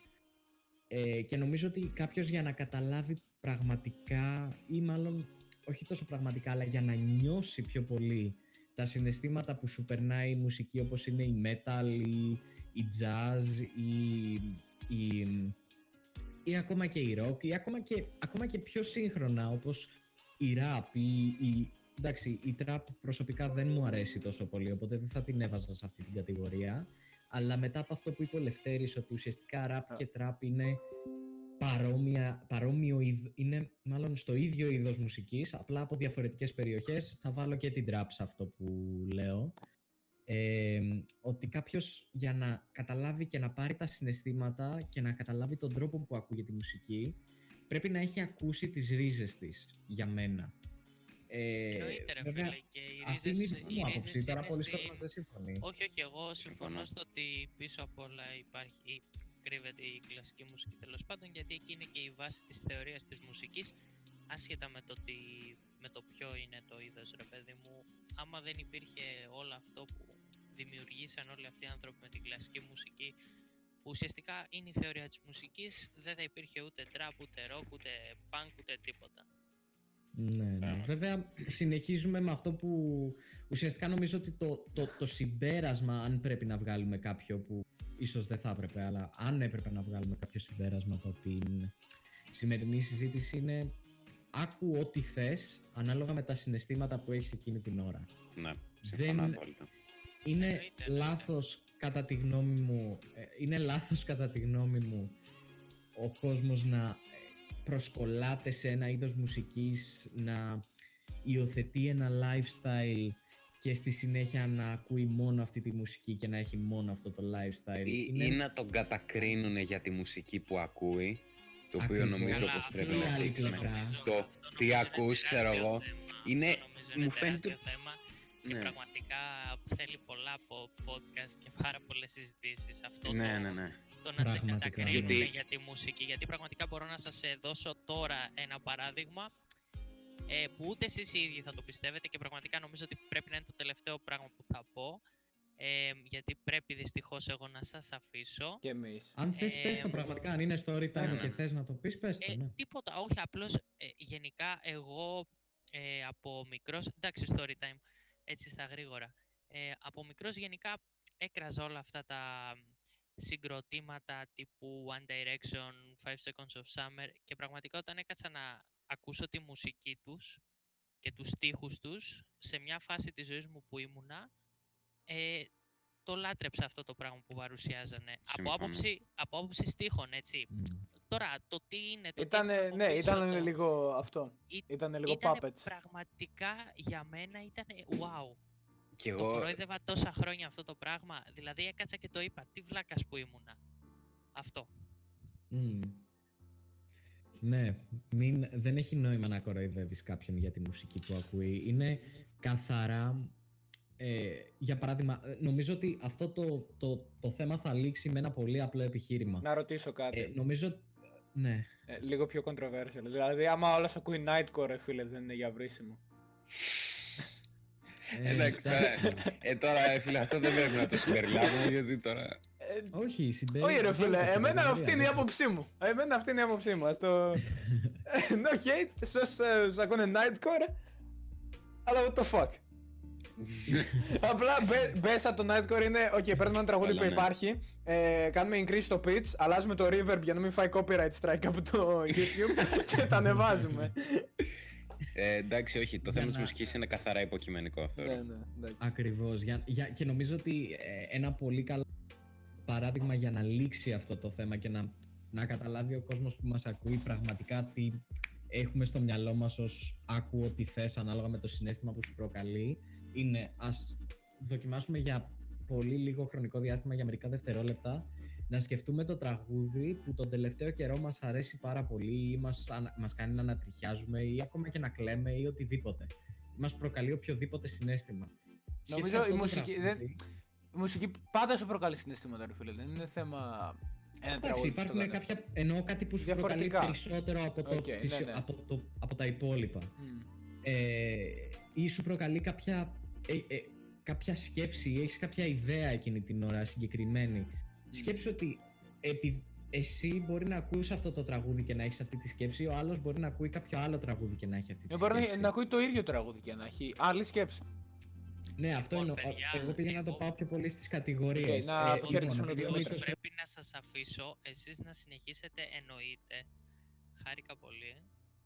Ε, και νομίζω ότι κάποιος για να καταλάβει πραγματικά ή μάλλον όχι τόσο πραγματικά αλλά για να νιώσει πιο πολύ τα συναισθήματα που σου περνάει η μουσική όπως είναι η metal ή η jazz ή, η, ή ακόμα και η rock ή ακόμα και, ακόμα και πιο σύγχρονα όπως η rap ή η, εντάξει η trap προσωπικά δεν μου αρέσει τόσο πολύ οπότε δεν θα την έβαζα σε αυτή την κατηγορία. Αλλά μετά από αυτό που είπε ο Λευτέρης ότι ουσιαστικά rap και trap είναι παρόμοια, παρόμοιο είδ- είναι μάλλον στο ίδιο είδος μουσικής απλά από διαφορετικές περιοχές. Θα βάλω και την trap σε αυτό που λέω. Ε, ότι κάποιος για να καταλάβει και να πάρει τα συναισθήματα και να καταλάβει τον τρόπο που ακούγεται η μουσική πρέπει να έχει ακούσει τις ρίζες της για μένα ε, Εννοείται ρε βέβαια, φίλε και οι αυτή είναι η ρίζες, δική οι μου ρίζες άποψη τώρα είναι πολλοί στη- κόσμος δεν συμφωνεί Όχι, όχι, εγώ συμφωνώ Συμφωνώ. στο ότι πίσω απ' όλα υπάρχει. κρύβεται η κλασική μουσική τέλος πάντων, γιατί εκεί είναι και η βάση της θεωρίας της μουσικής, άσχετα με το, τι, με το ποιο είναι το είδος, ρε παιδί μου. Άμα δεν υπήρχε όλο αυτό που δημιουργήσαν όλοι αυτοί οι άνθρωποι με την κλασική μουσική, που ουσιαστικά είναι η θεωρία της μουσικής, δεν θα υπήρχε ούτε τραπ, ούτε ροκ, ούτε punk, ούτε τίποτα. Ναι, ναι. Πράγματι. Βέβαια, συνεχίζουμε με αυτό που ουσιαστικά νομίζω ότι το, το, το συμπέρασμα, αν πρέπει να βγάλουμε κάποιο που ίσως δεν θα έπρεπε, αλλά αν έπρεπε να βγάλουμε κάποιο συμπέρασμα από την σημερινή συζήτηση είναι άκου ό,τι θες ανάλογα με τα συναισθήματα που έχεις εκείνη την ώρα. Ναι, συμφωνώ Δεν- απόλυτα. Είναι Εννοείται, εννοείται. λάθος κατά τη γνώμη μου, ε, είναι λάθος κατά τη γνώμη μου ο κόσμος να ε, προσκολάται σε ένα είδος μουσικής, να υιοθετεί ένα lifestyle και στη συνέχεια να ακούει μόνο αυτή τη μουσική και να έχει μόνο αυτό το lifestyle. Ή, Είναι- ή να τον κατακρίνουν για τη μουσική που ακούει, το οποίο Ακριβώς. νομίζω Καλά, πως αυτό πρέπει είναι να άλλη δείξουμε. πλευρά. νομίζω- Το αυτό τι νομίζω είναι ακούς, ξέρω τεράστιο εγώ, θέμα. είναι- Αυτό νομίζω είναι μου φαίνεται- τεράστιο θέμα και Ναι. πραγματικά θέλει πολλά από podcast και πάρα πολλές συζητήσεις. Αυτό Ναι, το, ναι, ναι. το να σε Πραγματικά. κατακρίνουν Γιατί- για τη μουσική. Γιατί πραγματικά μπορώ να σας ε, δώσω τώρα ένα παράδειγμα ε, που ούτε εσείς οι ίδιοι θα το πιστεύετε και πραγματικά νομίζω ότι πρέπει να είναι το τελευταίο πράγμα που θα πω. Ε, γιατί πρέπει δυστυχώς εγώ να σας αφήσω. Και εμείς. Αν θες Ε, πες το πραγματικά, αν είναι story time ναι, ναι. και θες να το πεις, πες το, Ε, ναι. τίποτα, όχι, απλώς ε, γενικά εγώ ε, από μικρός, εντάξει story time, έτσι στα γρήγορα, ε, από μικρός γενικά έκραζα όλα αυτά τα συγκροτήματα τύπου One Direction, Five Seconds of Summer και πραγματικά όταν έκατσα να ακούσω τη μουσική τους και τους στίχους τους σε μια φάση της ζωής μου που ήμουνα, ε, το λάτρεψα αυτό το πράγμα που παρουσιάζανε. Από Συμφωνώ. άποψη, από άποψη στίχων, έτσι. Μμ. Τώρα, το τι είναι. Το τι Ήταν, έχουν από ναι, πίσω ήταν το- λίγο αυτό. Ή- Ήταν λίγο ήτανε puppets. Πραγματικά για μένα ήταν wow. Και Το εγώ, προείδευα τόσα χρόνια αυτό το πράγμα. Δηλαδή έκατσα και το είπα. Τι βλάκας που ήμουνα. Αυτό. Μμμ. Ναι, μην, δεν έχει νόημα να κοροϊδεύεις κάποιον για τη μουσική που ακούει. Είναι καθαρά... Ε, για παράδειγμα, ε, νομίζω ότι αυτό το, το, το θέμα θα λήξει με ένα πολύ απλό επιχείρημα. Να ρωτήσω κάτι. Ε, νομίζω... Ναι. Ε, λίγο πιο controversial. Δηλαδή, άμα όλα ακούει Nightcore, ρε φίλε, δεν είναι για βρίσιμο. Ε, εντάξει, τώρα, ε, τώρα ε, φίλε, αυτό δεν πρέπει να το συμπεριλάβουμε, γιατί τώρα... Ε, Όχι, συμπέρι... όχι, ρε φίλε, δεν εμένα το αυτή είναι η κατηγορία. άποψή μου. Εμένα αυτή είναι η άποψή μου. Ας το. no hate, σε όσους ακούνε Nightcore. Αλλά what the fuck. Απλά μπε- μπες από το Nightcore είναι, οκ, παίρνουμε ένα τραγούδι Καλά, που ναι. υπάρχει, ε, κάνουμε increase στο pitch, αλλάζουμε το reverb για να μην φάει copyright strike από το YouTube και τα ανεβάζουμε. Ε, εντάξει, όχι, το Για θέμα της να- μουσικής είναι καθαρά υποκειμενικό, θεωρώ. ναι, ναι, εντάξει. Ακριβώς. Για, για, και νομίζω ότι ε, ένα πολύ καλό παράδειγμα για να λήξει αυτό το θέμα και να, να καταλάβει ο κόσμος που μας ακούει πραγματικά τι έχουμε στο μυαλό μας ως άκου ό,τι θες ανάλογα με το συνέστημα που σου προκαλεί είναι ας δοκιμάσουμε για πολύ λίγο χρονικό διάστημα για μερικά δευτερόλεπτα να σκεφτούμε το τραγούδι που τον τελευταίο καιρό μας αρέσει πάρα πολύ ή μας, ανα- μας κάνει να ανατριχιάζουμε ή ακόμα και να κλαίμε ή οτιδήποτε. Μας προκαλεί οποιοδήποτε συναίσθημα. Νομίζω Σκέψου αυτό η το μουσική τραγούδι. Η μουσική πάντα σου προκαλεί συναισθήματα, ρε φίλε. Δεν είναι θέμα ένα Εντάξει, τραγούδι που στο υπάρχουν κάνει. κάποια. εννοώ κάτι που σου προκαλεί Διαφορετικά. περισσότερο από, το, Οκ, ναι, φυσιο- ναι. Από, το, από τα υπόλοιπα. Μμ. Ε, ή σου προκαλεί κάποια, ε, ε, κάποια σκέψη ή έχεις κάποια ιδέα εκείνη την ώρα συγκεκριμένη; Σκέψου ότι επει, εσύ μπορεί να ακούσει αυτό το τραγούδι και να έχεις αυτή τη σκέψη, ο άλλος μπορεί να ακούει κάποιο άλλο τραγούδι και να έχει αυτή τη Ε, Μπορεί σκέψη. να, να ακούει το ίδιο τραγούδι και να έχει άλλη σκέψη. Ναι, αυτό Λοιπόν, εννοώ. παιδιά, Εγώ πήγα να το εγώ- πάω πιο πολύ στις κατηγορίες. Οκ, να Ε, αποχαιρετήσουμε επειδή λίγο ο το Μήτσος- Πρέπει να σας αφήσω, εσείς να συνεχίσετε εννοείται. Χάρηκα πολύ.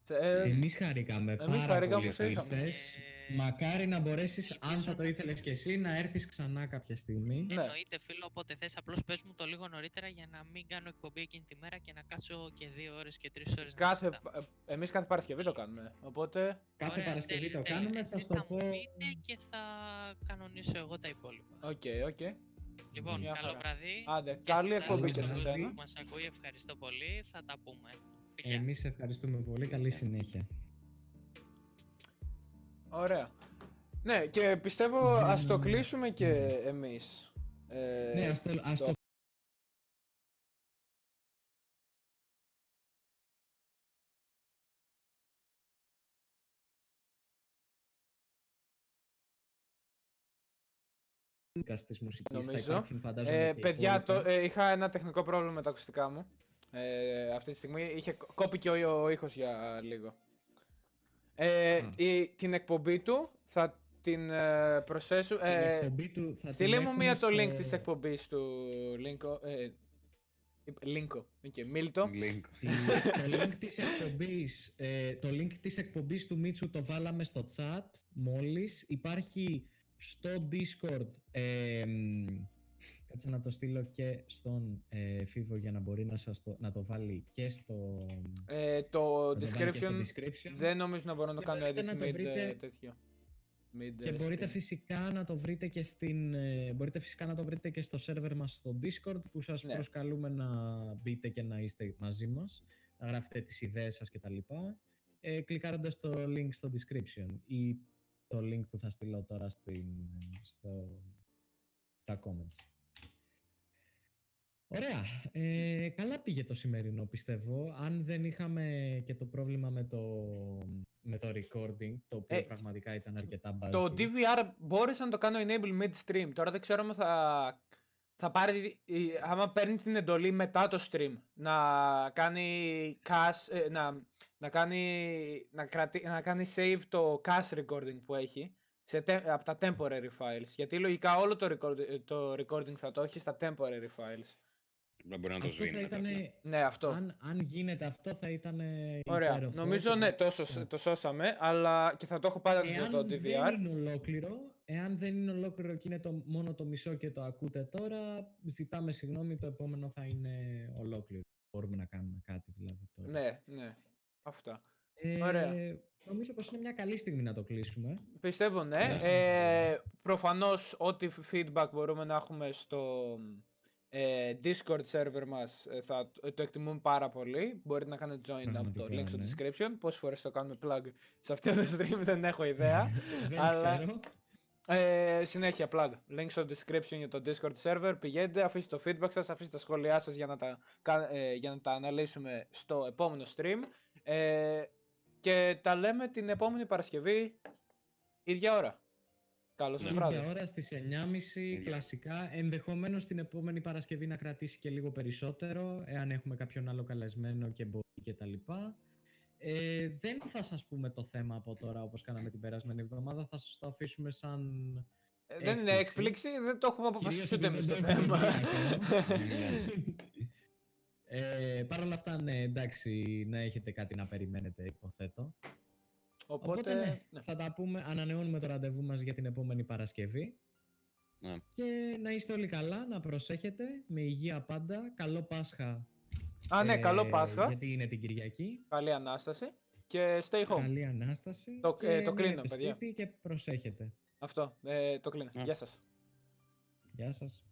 Ε, Εμείς χαρήκαμε Εμείς πάρα χαρήκαμε πολύ που που ήρθαμε. ήρθες. Ε, Μακάρι να μπορέσεις, αν ελπίζω θα το να- ήθελες κι εσύ, να έρθεις ξανά κάποια στιγμή. Ναι. Εννοείται φίλε, όποτε θες, απλώς πες μου το λίγο νωρίτερα για να μην κάνω εκπομπή εκείνη τη μέρα και να κάτσω και δύο ώρες και τρεις ώρες να κάθε, συζητάω. ε, εμείς κάθε Παρασκευή το κάνουμε. Οπότε, Κάθε Ωραία, Παρασκευή τέλεια, το τέλεια. κάνουμε, θα Εσείς στο θα πω... μου πείτε και θα κανονίσω εγώ τα υπόλοιπα. OK, OK. Λοιπόν, Μια καλό χαρά. βράδυ. Άντε, Και καλή σε εκπομπή εσάς και σε που σένα. Μας ακούει, ευχαριστώ πολύ. Θα τα πούμε. Εμείς ευχαριστούμε πολύ. Καλή συνέχεια. Ωραία. Ναι, και πιστεύω ας το κλείσουμε και εμείς. Ε, ναι, ας το, ας το... Νομίζω. Ε, παιδιά, το, ε, είχα ένα τεχνικό πρόβλημα με τα ακουστικά μου. Ε, αυτή τη στιγμή είχε κ- κόπηκε ο, ο ήχος για λίγο. Ε, Α. η, την εκπομπή του θα την ε, προσθέσω. Την Ε, εκπομπή του θα την στείλε μου έχουμε μία το link στο- της εκπομπής του Λίνκο. Ε, Λίνκο, okay, Μίλτο. Link. Τη- το, link της εκπομπής, ε, το link της εκπομπής του Μίτσου το βάλαμε στο chat μόλις. Υπάρχει στο Discord. Ε, μ, κάτσε να το στείλω και στον ε, Φίβο για να μπορεί να, σας το, να το βάλει και στο, Ε, το να το βάλει και στο description description. δεν νομίζω να μπορώ να το Και κάνω μπορείτε edit να το mid βρείτε- ε, τέτοιο. Mid, Και ε, μπορείτε stream. φυσικά να το βρείτε και στην, ε, μπορείτε φυσικά να το βρείτε και στο σερβερ μας στο Discord που σας Ναι. προσκαλούμε να μπείτε και να είστε μαζί μας, να γράφετε τις ιδέες σας κτλ. Ε, κλικάροντας το link στο description ή το link που θα στείλω τώρα στην, στο, στα comments. Ωραία. Ε, καλά πήγε το σημερινό πιστεύω. Αν δεν είχαμε και το πρόβλημα με το, με το recording, το οποίο Ε, πραγματικά ήταν αρκετά Το buggy. DVR μπόρεσα να το κάνω enable mid-stream. Τώρα δεν ξέρω αν θα, θα πάρει, η- άμα παίρνει την εντολή μετά το stream, να κάνει cache, ε, να, να, κάνει, να, κρατη, να κάνει save το cache recording που έχει σε, τε- από τα temporary files. Γιατί λογικά όλο το, record, ε, το recording θα το έχει στα temporary files. Δεν μπορεί να το Αυτό σβήνει θα μετά. ήταν. Ναι, αυτό. Αν, αν γίνεται αυτό, θα ήταν. Ωραία. Νομίζω ναι, το, σωσ- το σώσαμε, αλλά και θα το έχω πάντα Εάν το DVR. δεν είναι ολόκληρο, εάν δεν είναι ολόκληρο και είναι το, μόνο το μισό και το ακούτε τώρα, ζητάμε συγγνώμη, το επόμενο θα είναι ολόκληρο. Μπορούμε να κάνουμε κάτι δηλαδή τώρα. Ναι, ναι. Αυτά. Ε, ωραία. Νομίζω πως είναι μια καλή στιγμή να το κλείσουμε. Πιστεύω ναι. Τουλάχιστον Ε, προφανώς ό,τι feedback μπορούμε να έχουμε στο ε, Discord server μας ε, θα το- το εκτιμούμε πάρα πολύ. Μπορείτε να κάνετε join από το Πραγματικά, link στο ναι. description. Πόσες φορές το κάνουμε plug σε αυτό το stream δεν έχω ιδέα. δεν αλλά- ξέρω. Ε, συνέχεια plug. Link στο description για το Discord server. Πηγαίνετε, αφήστε το feedback σας, αφήστε τα σχόλιά σας για να τα, κα- ε, για να τα αναλύσουμε στο επόμενο stream. Ε, και τα λέμε την επόμενη Παρασκευή, ίδια ώρα. Καλό σας βράδυ. Ίδια ώρα στις 9.30 κλασικά. Ενδεχομένως την επόμενη Παρασκευή να κρατήσει και λίγο περισσότερο, εάν έχουμε κάποιον άλλο καλεσμένο και μπορεί και τα λοιπά. Ε, δεν θα σας πούμε το θέμα από τώρα όπως κάναμε την περασμένη εβδομάδα, θα σας το αφήσουμε σαν... Ε, δεν είναι έκπληξη. έκπληξη, δεν το έχουμε αποφασίσει κυρίως ούτε εμείς το επειδή δεν το θέμα. έχουμε δει Ναι. ε, Παρ' όλα αυτά, ναι, εντάξει, να έχετε κάτι να περιμένετε, υποθέτω. Οπότε, Οπότε, ναι, ναι. θα τα πούμε, ανανεώνουμε το ραντεβού μας για την επόμενη Παρασκευή. Ναι. Και να είστε όλοι καλά, να προσέχετε, με υγεία πάντα. Καλό Πάσχα. Α, ναι, καλό ε, Πάσχα. Γιατί είναι την Κυριακή. Καλή Ανάσταση. Και stay home. Καλή Ανάσταση. Το- και ε, το κλείνω, μείνετε παιδιά. σπίτι Και προσέχετε. Αυτό. Ε, το κλείνω. Ναι. Γεια σας. Γεια σας.